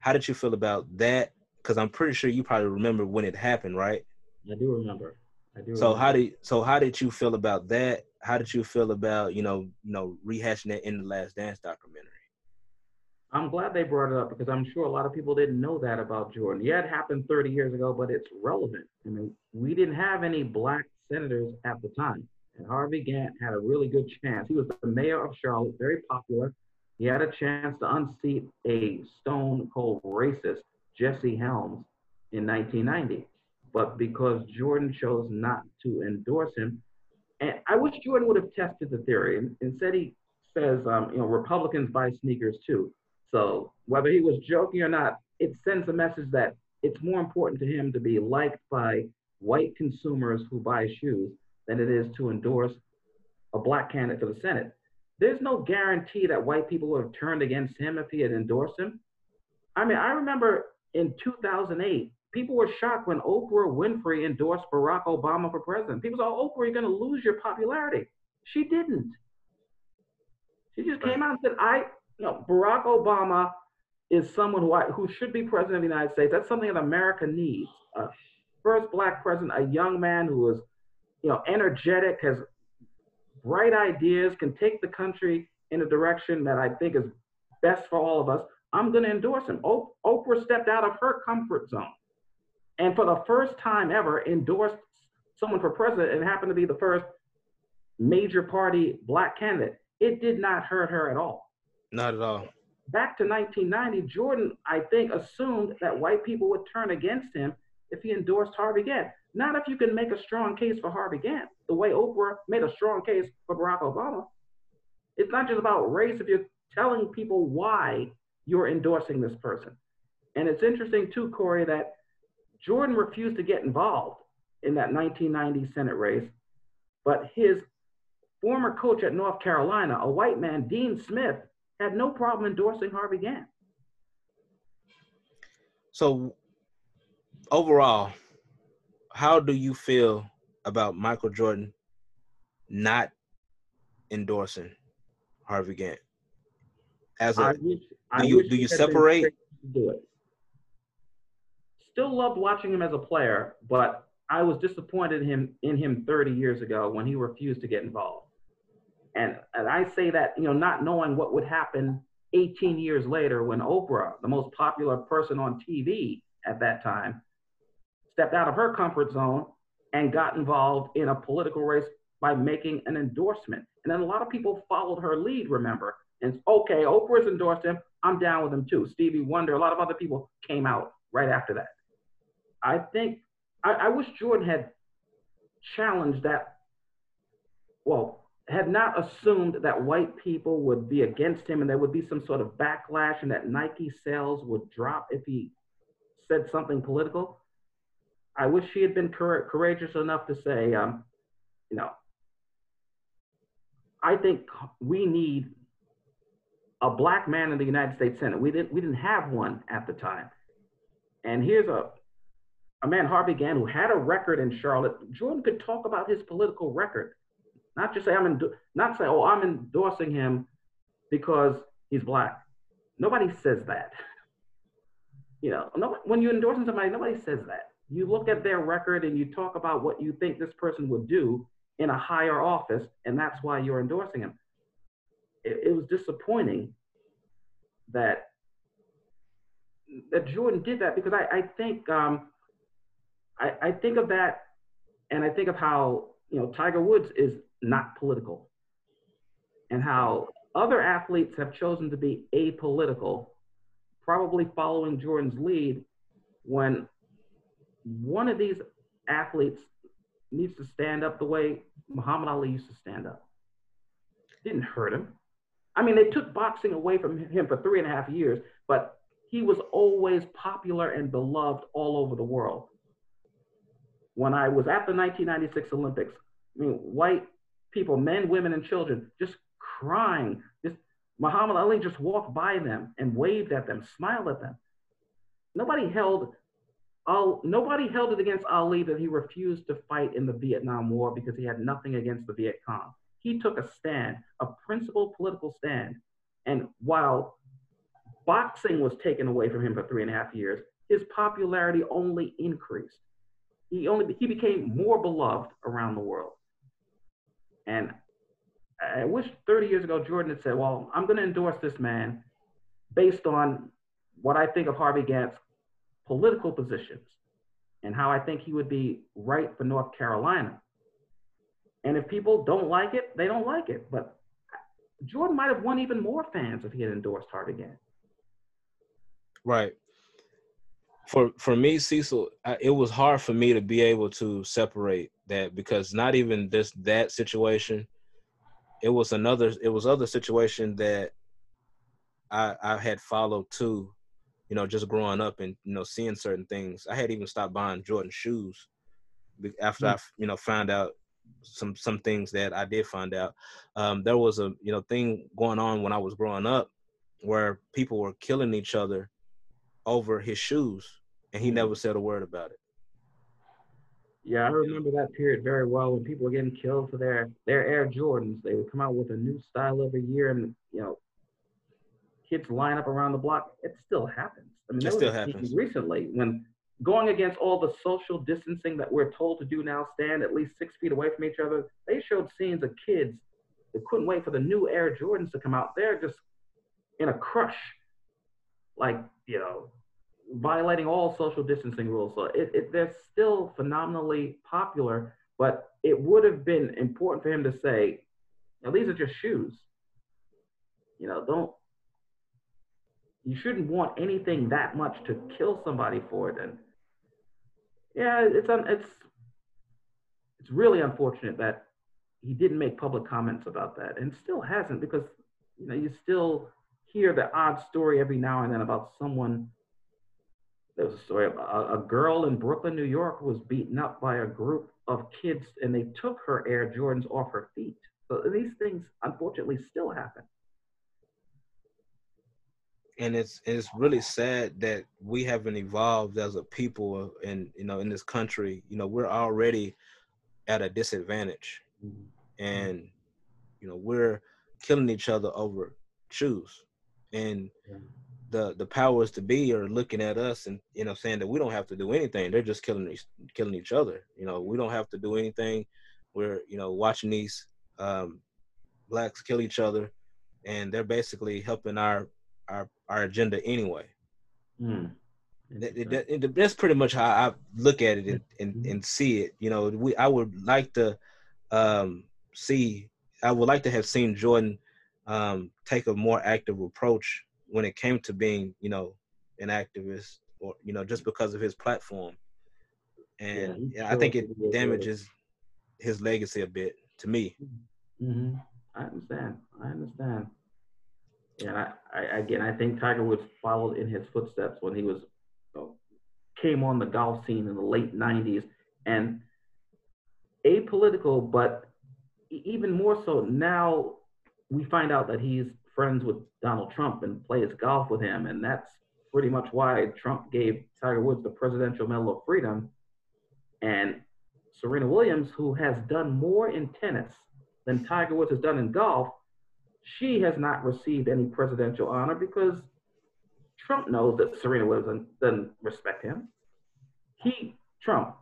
How did you feel about that? Because I'm pretty sure you probably remember when it happened, right? I do remember. I do. So remember. how did so how did you feel about that? How did you feel about you know you know rehashing that in the Last Dance documentary? I'm glad they brought it up because I'm sure a lot of people didn't know that about Jordan. Yeah, it happened 30 years ago, but it's relevant. I mean, we didn't have any black senators at the time. And Harvey Gantt had a really good chance. He was the mayor of Charlotte, very popular. He had a chance to unseat a stone cold racist, Jesse Helms, in 1990. But because Jordan chose not to endorse him, and I wish Jordan would have tested the theory. Instead, he says, um, you know, Republicans buy sneakers too. So whether he was joking or not, it sends a message that it's more important to him to be liked by white consumers who buy shoes than it is to endorse a black candidate for the Senate. There's no guarantee that white people would have turned against him if he had endorsed him. I mean, I remember in 2008, people were shocked when Oprah Winfrey endorsed Barack Obama for president. People said, oh, Oprah, you're going to lose your popularity. She didn't. She just came out and said, I, you know, Barack Obama is someone who, I, who should be president of the United States. That's something that America needs. A first black president, a young man who is, you know, energetic, has bright ideas, can take the country in a direction that I think is best for all of us. I'm going to endorse him. Oprah stepped out of her comfort zone and for the first time ever endorsed someone for president and happened to be the first major party black candidate. It did not hurt her at all. Not at all. Back to 1990, Jordan, I think, assumed that white people would turn against him if he endorsed Harvey Gantt. Not if you can make a strong case for Harvey Gantt, the way Oprah made a strong case for Barack Obama. It's not just about race if you're telling people why you're endorsing this person. And it's interesting, too, Corey, that Jordan refused to get involved in that 1990 Senate race, but his former coach at North Carolina, a white man, Dean Smith, had no problem endorsing Harvey Gantt. So overall, how do you feel about Michael Jordan not endorsing Harvey Gantt? As a I wish, I do you- do you separate? Do it. Still loved watching him as a player, but I was disappointed in him in him 30 years ago when he refused to get involved. And and I say that you know not knowing what would happen 18 years later when Oprah, the most popular person on TV at that time, stepped out of her comfort zone and got involved in a political race by making an endorsement. And then a lot of people followed her lead, remember, and okay, Oprah's endorsed him. I'm down with him too. Stevie Wonder, a lot of other people came out right after that. I think I, I wish Jordan had challenged that. Well, had not assumed that white people would be against him and there would be some sort of backlash and that Nike sales would drop if he said something political, I wish she had been cour- courageous enough to say, um, you know, I think we need a black man in the United States Senate. We didn't we didn't have one at the time. And here's a a man, Harvey Gantt, who had a record in Charlotte. Jordan could talk about his political record, not just say I'm endo- not say, oh, I'm endorsing him because he's black. Nobody says that. You know, no, when you're endorsing somebody, nobody says that. You look at their record and you talk about what you think this person would do in a higher office, and that's why you're endorsing him. It, it was disappointing that that Jordan did that because I, I think um, I, I think of that and I think of how you know Tiger Woods is not political and how other athletes have chosen to be apolitical probably following Jordan's lead when one of these athletes needs to stand up the way Muhammad Ali used to stand up. Didn't hurt him. I mean, they took boxing away from him for three and a half years, but he was always popular and beloved all over the world. When I was at the 1996 Olympics, I mean, white people, men, women, and children, just crying, just Muhammad Ali just walked by them and waved at them, smiled at them. Nobody held Nobody held it against Ali that he refused to fight in the Vietnam War because he had nothing against the Viet Cong. He took a stand, a principled political stand. And while boxing was taken away from him for three and a half years, his popularity only increased. He only he became more beloved around the world. And I wish 30 years ago Jordan had said, well, I'm going to endorse this man based on what I think of Harvey Gantt's political positions and how I think he would be right for North Carolina. And if people don't like it, they don't like it. But Jordan might have won even more fans if he had endorsed Harvey Gantt. Right. For for me, Cecil, I, it was hard for me to be able to separate that because not even just that situation – it was another it was other situation that I I had followed too, you know, just growing up and you know seeing certain things. I had even stopped buying Jordan shoes after mm. I you know found out some some things that I did find out. Um, there was a you know thing going on when I was growing up where people were killing each other over his shoes, and he mm. never said a word about it. Yeah, I remember that period very well when people were getting killed for their their Air Jordans. They would come out with a new style every year, and you know, kids line up around the block. It still happens. I mean, it still happens. Recently, when going against all the social distancing that we're told to do now, stand at least six feet away from each other. They showed scenes of kids that couldn't wait for the new Air Jordans to come out. They're just in a crush, like you know, violating all social distancing rules. So it, it, they're still phenomenally popular, but it would have been important for him to say, now these are just shoes. You know, don't, you shouldn't want anything that much to kill somebody for it. And yeah, it's, un, it's, it's really unfortunate that he didn't make public comments about that and still hasn't because, you know, you still hear the odd story every now and then about someone there was a story of a, a girl in Brooklyn, New York, who was beaten up by a group of kids, and they took her Air Jordans off her feet. So these things, unfortunately, still happen. And it's it's really sad that we haven't evolved as a people, and you know, in this country, you know, we're already at a disadvantage, mm-hmm. and you know, we're killing each other over shoes, and the the powers to be are looking at us and you know saying that we don't have to do anything. They're just killing killing each other. You know, we don't have to do anything. We're you know watching these um, blacks kill each other, and they're basically helping our our our agenda anyway. Mm. That, that, that's pretty much how I look at it and, and, mm-hmm. and see it. You know, we I would like to um, see. I would like to have seen Jordan um, take a more active approach when it came to being, you know, an activist or you know just because of his platform, and yeah, I think it damages his legacy a bit to me. Mm-hmm. I understand. I understand. Yeah, I, I, again, I think Tiger Woods followed in his footsteps when he was uh, came on the golf scene in the late 90s and apolitical, but even more so now we find out that he's friends with Donald Trump and plays golf with him. And that's pretty much why Trump gave Tiger Woods the Presidential Medal of Freedom. And Serena Williams, who has done more in tennis than Tiger Woods has done in golf, she has not received any presidential honor because Trump knows that Serena Williams doesn't, respect him. He, Trump,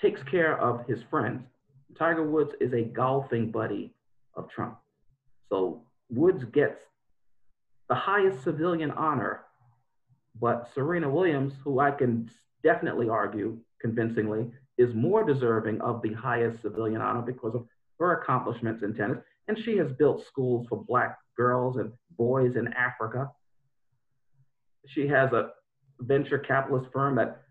takes care of his friends. Tiger Woods is a golfing buddy of Trump. So Woods gets the highest civilian honor, but Serena Williams, who I can definitely argue convincingly, is more deserving of the highest civilian honor because of her accomplishments in tennis. And she has built schools for Black girls and boys in Africa. She has a venture capitalist firm that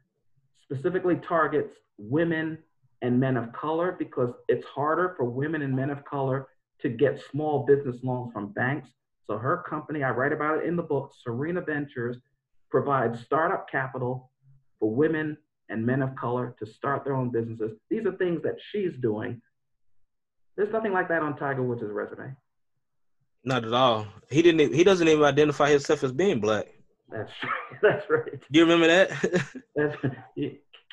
specifically targets women and men of color because it's harder for women and men of color to get small business loans from banks. So her company, I write about it in the book, Serena Ventures, provides startup capital for women and men of color to start their own businesses. These are things that she's doing. There's nothing like that on Tiger Woods' resume. Not at all. He didn't. He doesn't even identify himself as being black. That's right. that's right. Do you remember that? That's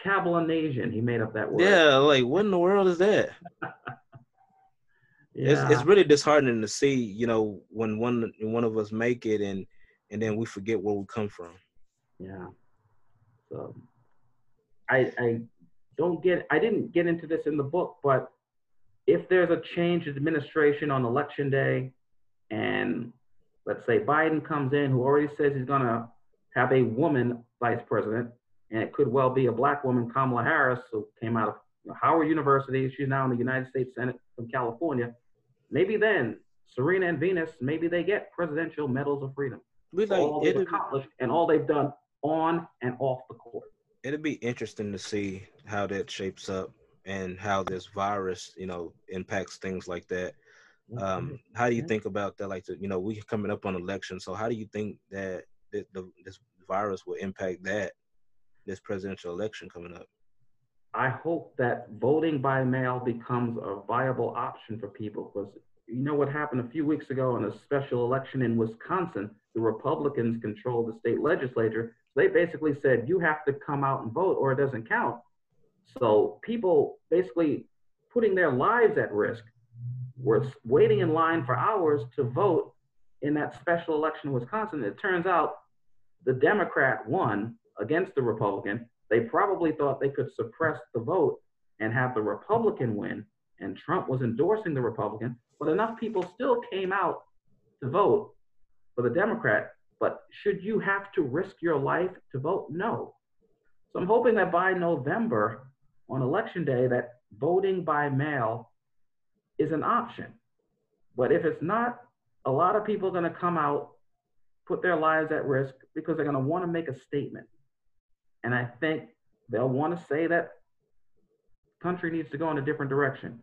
Cablinasian. He made up that word. yeah. Like, what in the world is that? It's it's really disheartening to see. You know, when one one of us make it and and then we forget where we come from. Yeah. So I I don't get I didn't get into this in the book, but if there's a change in administration on election day and let's say Biden comes in who already says he's gonna have a woman vice president, and it could well be a black woman, Kamala Harris, who came out of Howard University. She's now in the United States Senate from California. Maybe then Serena and Venus, maybe they get presidential medals of freedom like all they've accomplished and all they've done on and off the court. it'd be interesting to see how that shapes up and how this virus, you know, impacts things like that. Um, how do you think about that? Like, the, you know, we're coming up on election, so how do you think that the, the, this virus will impact that this presidential election coming up? I hope that voting by mail becomes a viable option for people because you know what happened a few weeks ago in a special election in Wisconsin? The Republicans controlled the state legislature. They basically said you have to come out and vote or it doesn't count. So people basically putting their lives at risk were waiting in line for hours to vote in that special election in Wisconsin. It turns out the Democrat won against the Republican. They probably thought they could suppress the vote and have the Republican win, and Trump was endorsing the Republican, but enough people still came out to vote for the Democrat. But should you have to risk your life to vote? No. So I'm hoping that by November, on election day, that voting by mail is an option. But if it's not, a lot of people are going to come out, put their lives at risk because they're going to want to make a statement. And I think they'll want to say that country needs to go in a different direction.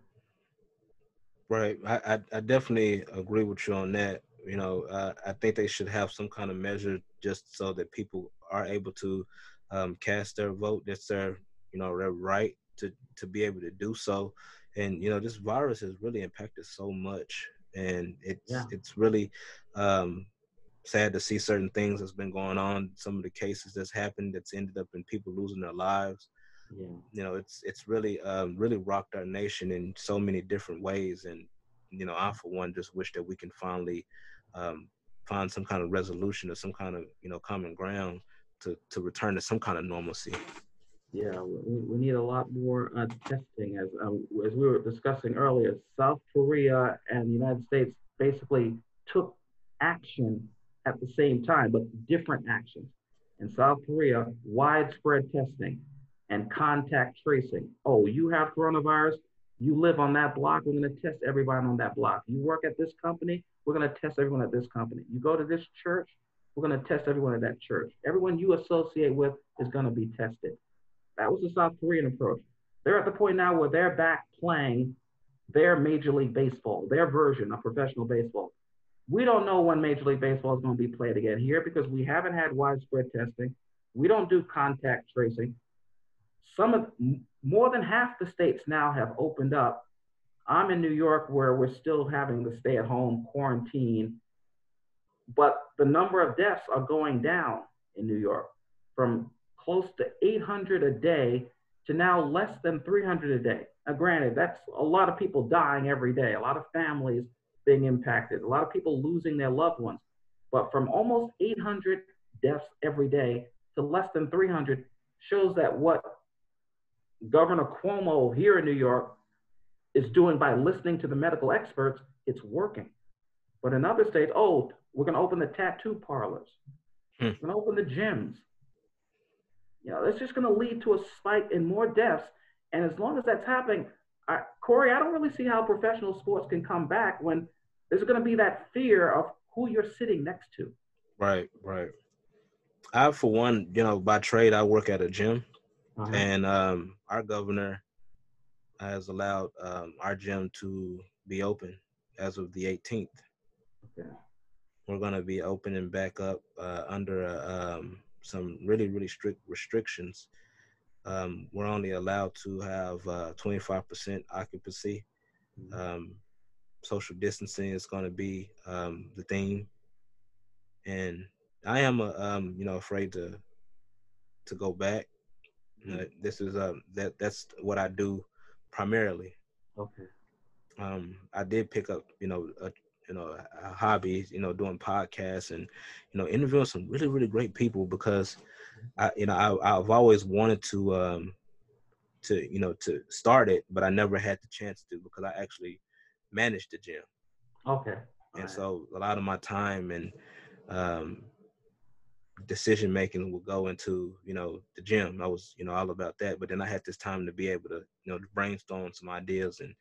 Right. I, I, definitely agree with you on that. You know, uh, I think they should have some kind of measure just so that people are able to um, cast their vote. That's their, you know, their right to to be able to do so. And you know, this virus has really impacted so much, and it's Yeah. it's really um, sad to see certain things that's been going on. Some of the cases that's happened that's ended up in people losing their lives Yeah. you know it's it's really um really rocked our nation in so many different ways and you know i for one just wish that we can finally um find some kind of resolution or some kind of you know common ground to to return to some kind of normalcy Yeah, we, we need a lot more uh, testing. As uh, as we were discussing earlier, South Korea and the United States basically took action at the same time, but different actions. In South Korea, widespread testing and contact tracing. Oh, you have coronavirus. You live on that block. We're going to test everybody on that block. You work at this company. We're going to test everyone at this company. You go to this church. We're going to test everyone at that church. Everyone you associate with is going to be tested. That was the South Korean approach. They're at the point now where they're back playing their Major League Baseball, their version of professional baseball. We don't know when Major League Baseball is going to be played again here because we haven't had widespread testing. We don't do contact tracing. some of more than half the states now have opened up. I'm in New York where we're still having the stay at home quarantine, but the number of deaths are going down in New York from close to 800 a day to now less than 300 a day. Now, granted, that's a lot of people dying every day, a lot of families being impacted, a lot of people losing their loved ones. But from almost 800 deaths every day to less than 300 shows that what Governor Cuomo here in New York is doing by listening to the medical experts, it's working. But in other states, oh, we're going to open the tattoo parlors, Hmm. we're going to open the gyms. You know, it's just going to lead to a spike in more deaths. And as long as that's happening, I, Corey, I don't really see how professional sports can come back when there's going to be that fear of who you're sitting next to. Right, right. I, for one, you know, by trade, I work at a gym, and um, our governor has allowed um, our gym to be open as of the 18th. Okay. We're going to be opening back up uh, under a um, some really, really strict restrictions. Um, we're only allowed to have uh, 25% occupancy. Um, social distancing is going to be um, the theme, and I am, uh, um, you know, afraid to to go back. You know, this is um that that's what I do primarily. Okay. Um, I did pick up, you know, a you know a hobby, you know, doing podcasts and you know interviewing some really really great people because I you know I I've always wanted to um to you know to start it, but I never had the chance to because I actually managed the gym Okay. and Alright. so a lot of my time and um, decision making would go into you know the gym. I was you know all about that, but then I had this time to be able to you know brainstorm some ideas and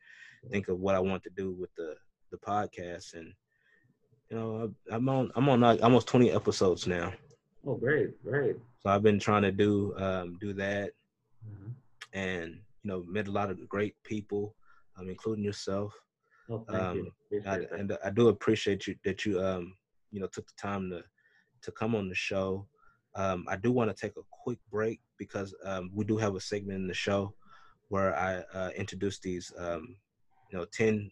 think of what I want to do with the the podcast. And you know I, I'm on I'm on like almost 20 episodes now, Oh, great, great. so I've been trying to do um, do that Mhm. and you know met a lot of great people, um, including yourself. Oh, thank Um, you. I, and I do appreciate you that you um you know took the time to to come on the show. Um, I do want to take a quick break because um, we do have a segment in the show where I uh, introduce these um, you know ten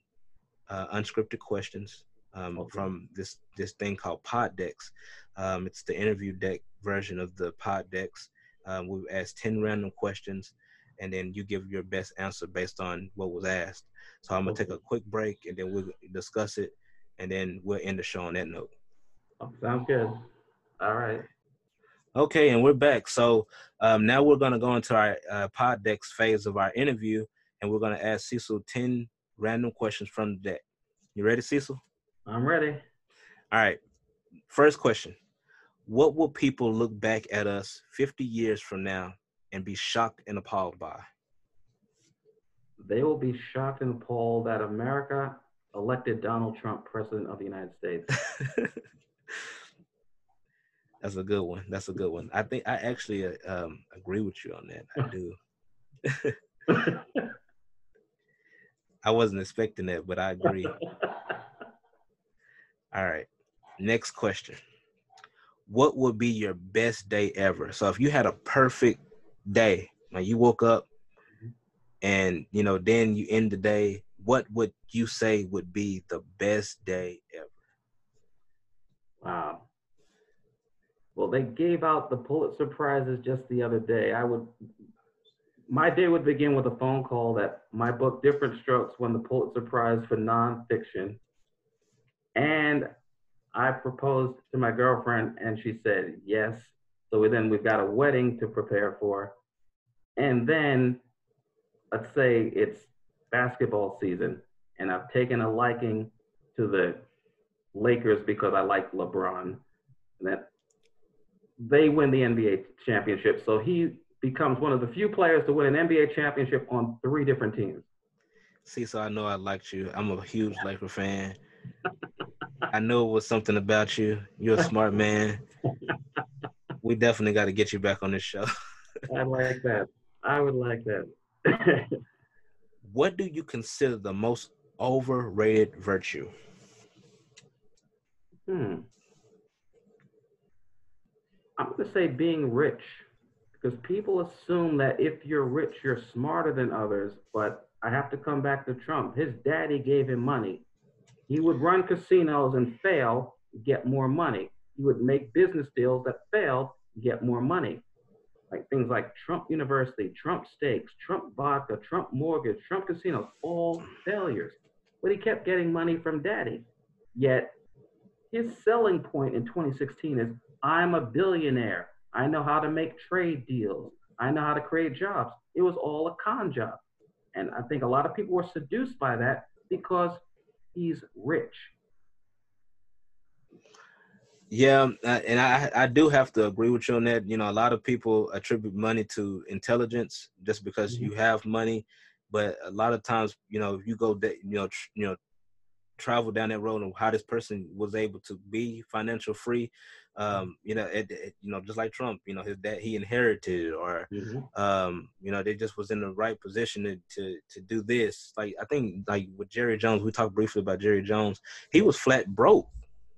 uh, unscripted questions um, Okay. from this this thing called Pod Decks. Um, it's the interview deck version of the Pod Decks. Um, we've asked ten random questions, and then you give your best answer based on what was asked. So I'm gonna take a quick break, and then we'll discuss it, and then we'll end the show on that note. Oh, sounds good. All right. Okay, and we're back. So um, now we're gonna go into our uh, Pod Decks phase of our interview, and we're gonna ask Cecil ten random questions from the deck. You ready, Cecil? I'm ready. All right. First question. What will people look back at us 50 years from now and be shocked and appalled by? They will be shocked and appalled that America elected Donald Trump president of the United States. That's a good one. That's a good one. I think I actually uh, um, agree with you on that. I do. I wasn't expecting that, but I agree. All right. Next question. What would be your best day ever? So if you had a perfect day, like you woke up mm-hmm. and you know, then you end the day, what would you say would be the best day ever? wow. Well, they gave out the Pulitzer prizes just the other day. I would, my day would begin with a phone call that my book Different Strokes won the Pulitzer Prize for nonfiction, and I proposed to my girlfriend, and she said yes. So then we've got a wedding to prepare for, and then let's say it's basketball season, and I've taken a liking to the Lakers because I like LeBron, and that they win the NBA championship. So he becomes one of the few players to win an NBA championship on three different teams. See, so I know I liked you. I'm a huge Laker fan. I knew it was something about you. You're a smart man. We definitely got to get you back on this show. I like that. I would like that. What do you consider the most overrated virtue? hmm. I'm going to say being rich because people assume that if you're rich, you're smarter than others. But I have to come back to Trump. His daddy gave him money. He would run casinos and fail, get more money. He would make business deals that failed, get more money. Like things like Trump University, Trump Steaks, Trump Vodka, Trump Mortgage, Trump Casinos, all failures. But he kept getting money from daddy. Yet his selling point in 2016 is I'm a billionaire. I know how to make trade deals. I know how to create jobs. It was all a con job. And I think a lot of people were seduced by that because he's rich. Yeah, uh, and I I do have to agree with you on that. You know, a lot of people attribute money to intelligence just because Mhm. you have money, but a lot of times, you know, if you go, that you know, tr- you know, travel down that road of how this person was able to be financial free, um, you know, it, it, you know, just like Trump, you know, his dad he inherited or um, you know, they just was in the right position to, to to do this. Like I think like with Jerry Jones, we talked briefly about Jerry Jones. He was flat broke,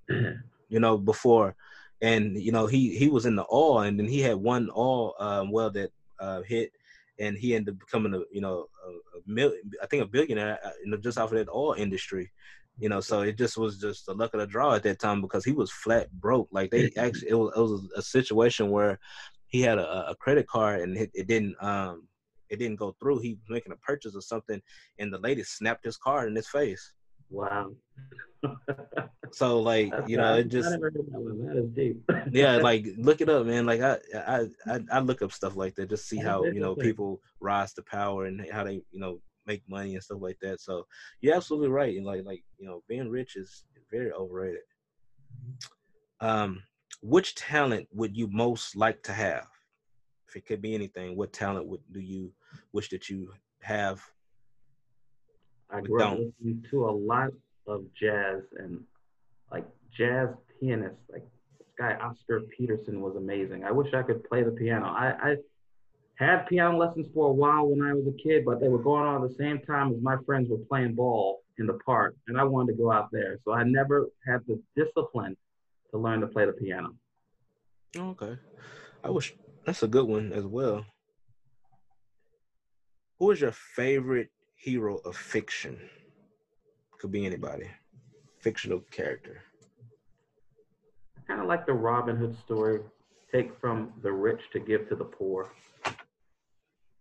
you know, before, and you know he he was in the oil, and then he had one oil um, well that uh, hit, and he ended up becoming a you know a, a I think a billionaire, uh, you know, just off of that oil industry. You know, so it just was just the luck of the draw at that time because he was flat broke. Like they actually, it was, it was a situation where he had a, a credit card and it, it didn't um it didn't go through. He was making a purchase or something, and the lady snapped his card in his face. Wow. So like That's- you know, it just I never heard that one. That is deep. yeah, like look it up, man. Like I, I, I, I look up stuff like that, just see how you know people rise to power and how they, you know, make money and stuff like that. So you're absolutely right. And like, like you know, being rich is very overrated. Um, which talent would you most like to have? If it could be anything, what talent would do you wish that you have? I grew up listening to a lot of jazz and like jazz pianists. Like this guy Oscar Peterson was amazing. I wish I could play the piano. I, I had piano lessons for a while when I was a kid, but they were going on at the same time as my friends were playing ball in the park, and I wanted to go out there. So I never had the discipline to learn to play the piano. Oh, okay, I wish that's a good one as well. Who is your favorite hero of fiction? Could be anybody, fictional character. Kind of like the Robin Hood story, take from the rich to give to the poor.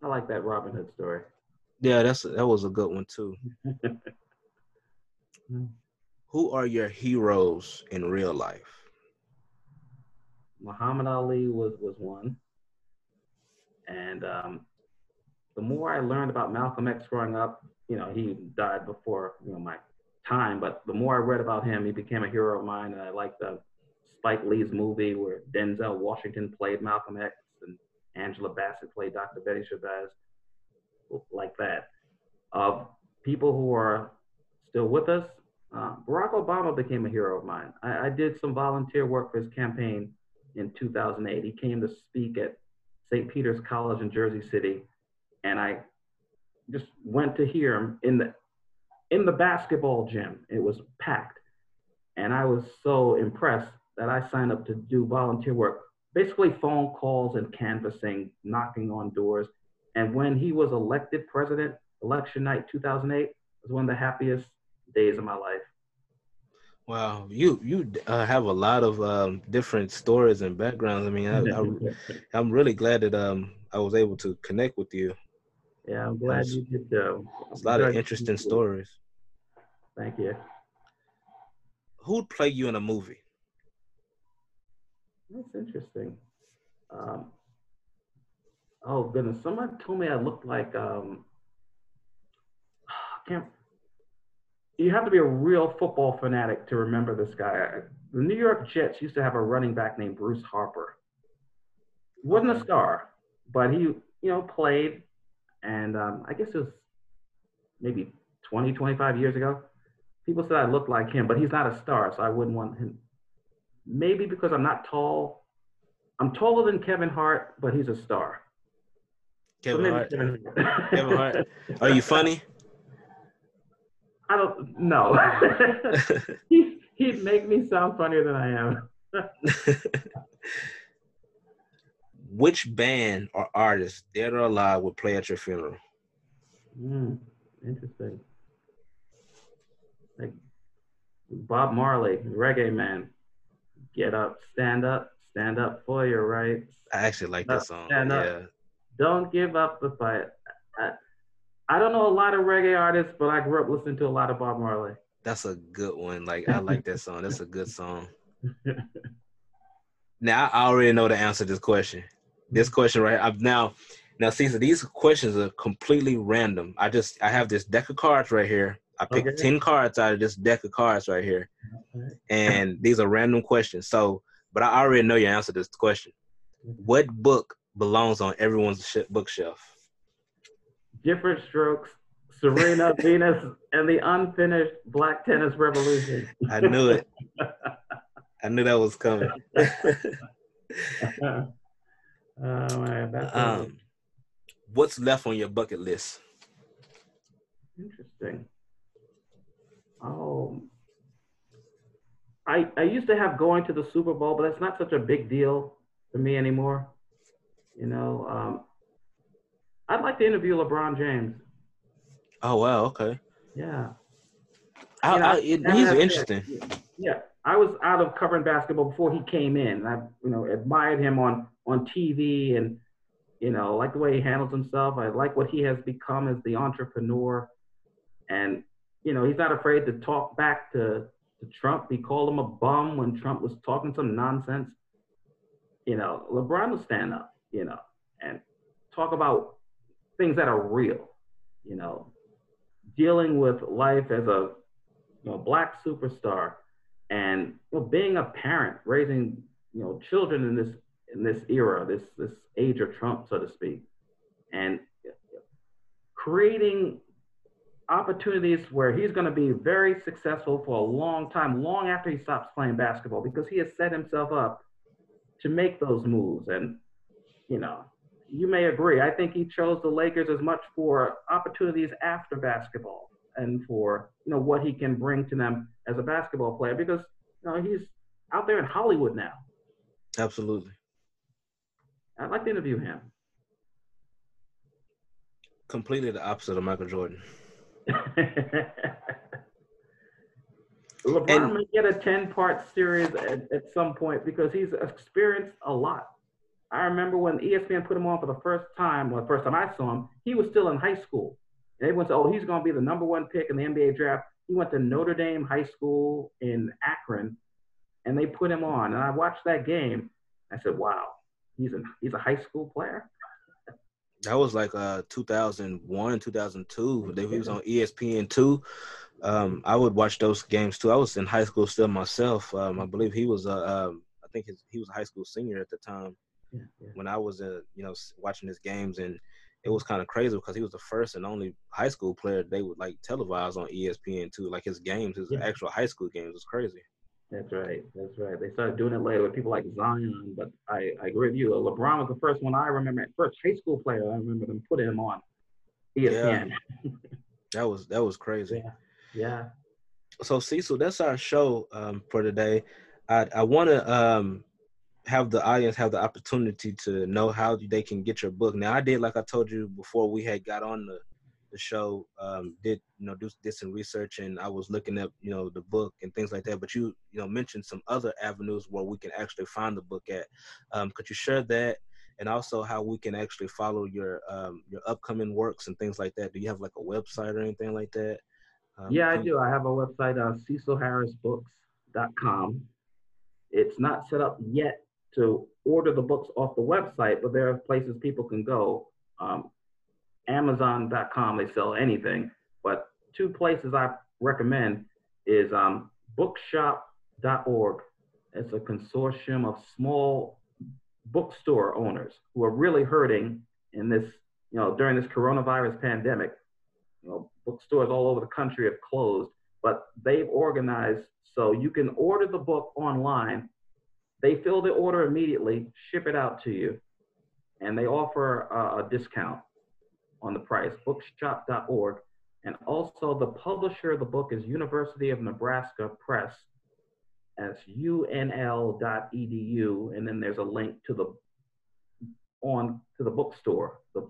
I like that Robin Hood story. Yeah, that's that was a good one too. Who are your heroes in real life? Muhammad Ali was was one, and um, the more I learned about Malcolm X growing up, you know, he died before you know my time, but the more I read about him, he became a hero of mine. And I like the Spike Lee's movie where Denzel Washington played Malcolm X and Angela Bassett played Dr. Betty Shabazz, like that. Of people who are still with us, uh, Barack Obama became a hero of mine. I, I did some volunteer work for his campaign in 2008. He came to speak at St. Peter's College in Jersey City, and I just went to hear him in the in the basketball gym. It was packed, and I was so impressed that I signed up to do volunteer work, basically phone calls and canvassing, knocking on doors. And when he was elected president, election night 2008 was one of the happiest days of my life. Wow, you you uh, have a lot of um, different stories and backgrounds. I mean, I, I, I'm really glad that um I was able to connect with you. yeah, I'm glad you did though. It's a lot of interesting stories. Thank you. Who'd play you in a movie? That's interesting. Um, oh goodness, someone told me I looked like um, I can't. You have to be a real football fanatic to remember this guy. The New York Jets used to have a running back named Bruce Harper. Wasn't a star, but he, you know, played, and um, I guess it was maybe 20, 25 years ago. People said I looked like him, but he's not a star, so I wouldn't want him maybe because I'm not tall. I'm taller than Kevin Hart, but he's a star. Kevin maybe Hart. Kevin Kevin Hart. Are you funny? I don't know. he, he'd make me sound funnier than I am. which band or artist, dead or alive, would play at your funeral? Mm, interesting. Like Bob Marley, reggae man. Get up, stand up, stand up for your rights. I actually like that song. stand up. Yeah. Don't give up the fight. I, I don't know a lot of reggae artists, but I grew up listening to a lot of Bob Marley. That's a good one. Like I like that song. That's a good song. Now I already know the answer to this question. This question right. I've now now see so these questions are completely random. I just I have this deck of cards right here. I picked Okay. 10 cards out of this deck of cards right here. Okay. And these are random questions. So but I already know your answer to this question. What book belongs on everyone's sh- bookshelf? Different strokes, Serena Venus, and the unfinished Black Tennis Revolution. I knew it. I knew that was coming. oh man, that's um, what's left on your bucket list? interesting. Oh, I I used to have going to the Super Bowl, but that's not such a big deal for me anymore. You know, um, I'd like to interview LeBron James. Oh wow, okay. Yeah. I, I, it, he's interesting. Yeah, I was out of covering basketball before he came in. I, you know, admired him on on TV, and you know, like the way he handles himself. I like what he has become as the entrepreneur, and you know, he's not afraid to talk back to, to Trump. He called him a bum when Trump was talking some nonsense. You know, LeBron will stand up. You know, and talk about things that are real. You know, dealing with life as a you know, black superstar, and you know, being a parent, raising you know children in this in this era, this this age of Trump, so to speak, and creating opportunities where he's going to be very successful for a long time, long after he stops playing basketball, because he has set himself up to make those moves. And you know, you may agree. I think he chose the Lakers as much for opportunities after basketball and for you know what he can bring to them as a basketball player because you know he's out there in Hollywood now. Absolutely. I'd like to interview him. Completely the opposite of Michael Jordan. LeBron And- may get a 10 part series at, at some point because he's experienced a lot. I remember when ESPN put him on for the first time, well, the first time I saw him, he was still in high school. And everyone said, oh, he's going to be the number one pick in the NBA draft. He went to Notre Dame High School in Akron, and they put him on. And I watched that game. I said, wow, he's a, he's a high school player. That was like uh 2001, 2002. They he was on ESPN two. Um, I would watch those games too. I was in high school still myself. Um, I believe he was a, um, I think his, he was a high school senior at the time Yeah, yeah. when I was uh, you know watching his games, and it was kind of crazy because he was the first and only high school player they would like televise on ESPN two. Like his games, his Yeah. actual high school games was crazy. That's right. That's right. They started doing it later with people like Zion, but I, I agree with you. LeBron was the first one I remember, first high school player I remember them putting him on ESPN. That was that was crazy. Yeah. Yeah. so Cecil, that's our show um, for today. I I want to um, have the audience have the opportunity to know how they can get your book. Now, I did like I told you before we had got on the the show. Um, did you know do did some research and I was looking up you know the book and things like that. But you you know mentioned some other avenues where we can actually find the book at. Um, could you share that? And also how we can actually follow your um, your upcoming works and things like that. Do you have like a website or anything like that? Um, Yeah, I do. I have a website, uh, cecilharrisbooks.com. It's not set up yet to order the books off the website, but there are places people can go. Um, Amazon.com, they sell anything, but two places I recommend is um, bookshop.org. It's a consortium of small bookstore owners who are really hurting in this, you know, during this coronavirus pandemic you know, bookstores all over the country have closed, but they've organized so you can order the book online. They fill the order immediately, ship it out to you, and they offer a, a discount on the price. Bookshop.org, and also the publisher of the book is University of Nebraska Press. That's unl.edu, and then there's a link to the on to the bookstore, the,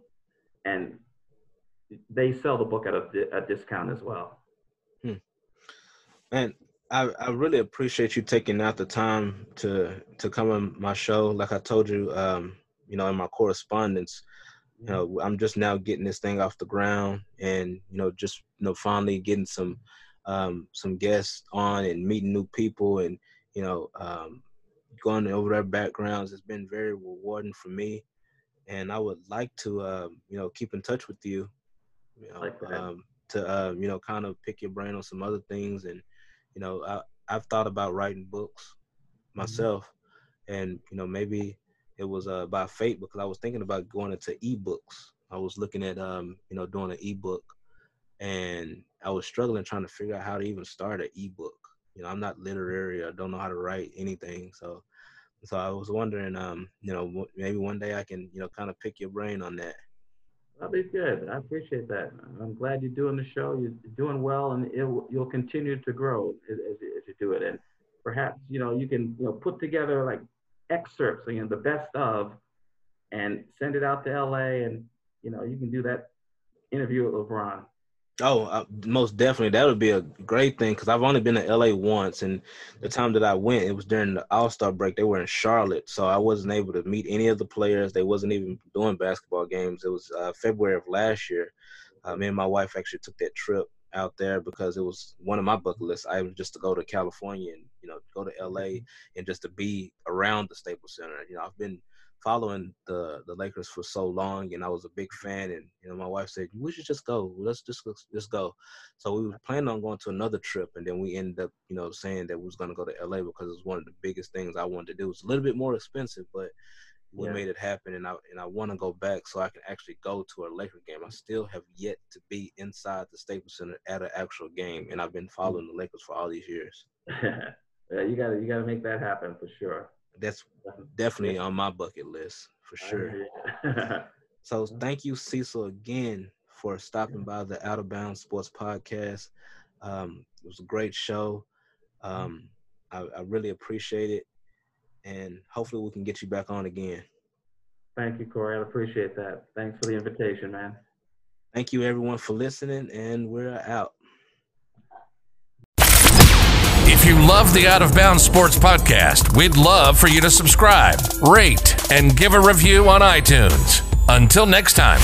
and they sell the book at a, a discount as well. Hmm. And I, I really appreciate you taking out the time to to come on my show. Like I told you, um, you know, in my correspondence, you know, I'm just now getting this thing off the ground, and you know, just you know, finally getting some um, some guests on and meeting new people, and you know, um, going over their backgrounds has been very rewarding for me. And I would like to, uh, you know, keep in touch with you, you know, Like um, to uh, you know, kind of pick your brain on some other things. And you know, I, I've thought about writing books myself, and you know, maybe it was uh, by fate because I was thinking about going into ebooks. I was looking at, um, you know, doing an ebook, and I was struggling trying to figure out how to even start an ebook. You know, I'm not literary. I don't know how to write anything. So, so I was wondering, um, you know, maybe one day I can, you know, kind of pick your brain on that. That'll be good. I appreciate that. I'm glad you're doing the show. You're doing well, and it, you'll continue to grow as, as, you- as you do it. And perhaps you know you can you know put together like excerpts, you know, the best of, and send it out to LA, and you know you can do that interview with LeBron. Oh, uh, most definitely. That would be a great thing because I've only been to LA once, and the time that I went, it was during the All Star break. They were in Charlotte, so I wasn't able to meet any of the players. They wasn't even doing basketball games. It was uh, February of last year. Uh, me and my wife actually took that trip out there because it was one of my bucket lists. I was just to go to California and you know go to LA mm-hmm. and just to be around the Staples Center. You know, I've been following the the Lakers for so long, and I was a big fan. And you know, my wife said we should just go. Let's just just go. So we were planning on going to another trip, and then we ended up, you know, saying that we was going to go to LA because it was one of the biggest things I wanted to do. It's a little bit more expensive, but we Yeah. made it happen, and I and I want to go back so I can actually go to a Laker game. I still have yet to be inside the Staples Center at an actual game, and I've been following the Lakers for all these years. yeah, you gotta you gotta make that happen for sure. That's definitely on my bucket list for sure. Yeah. So thank you, Cecil, again for stopping by the Out of Bounds Sports Podcast. Um, it was a great show. Um, I, I really appreciate it, and hopefully we can get you back on again. Thank you, Corey. I appreciate that. Thanks for the invitation, man. Thank you, everyone, for listening, and we're out. If you love the Out of Bounds Sports Podcast, we'd love for you to subscribe, rate, and give a review on iTunes. Until next time.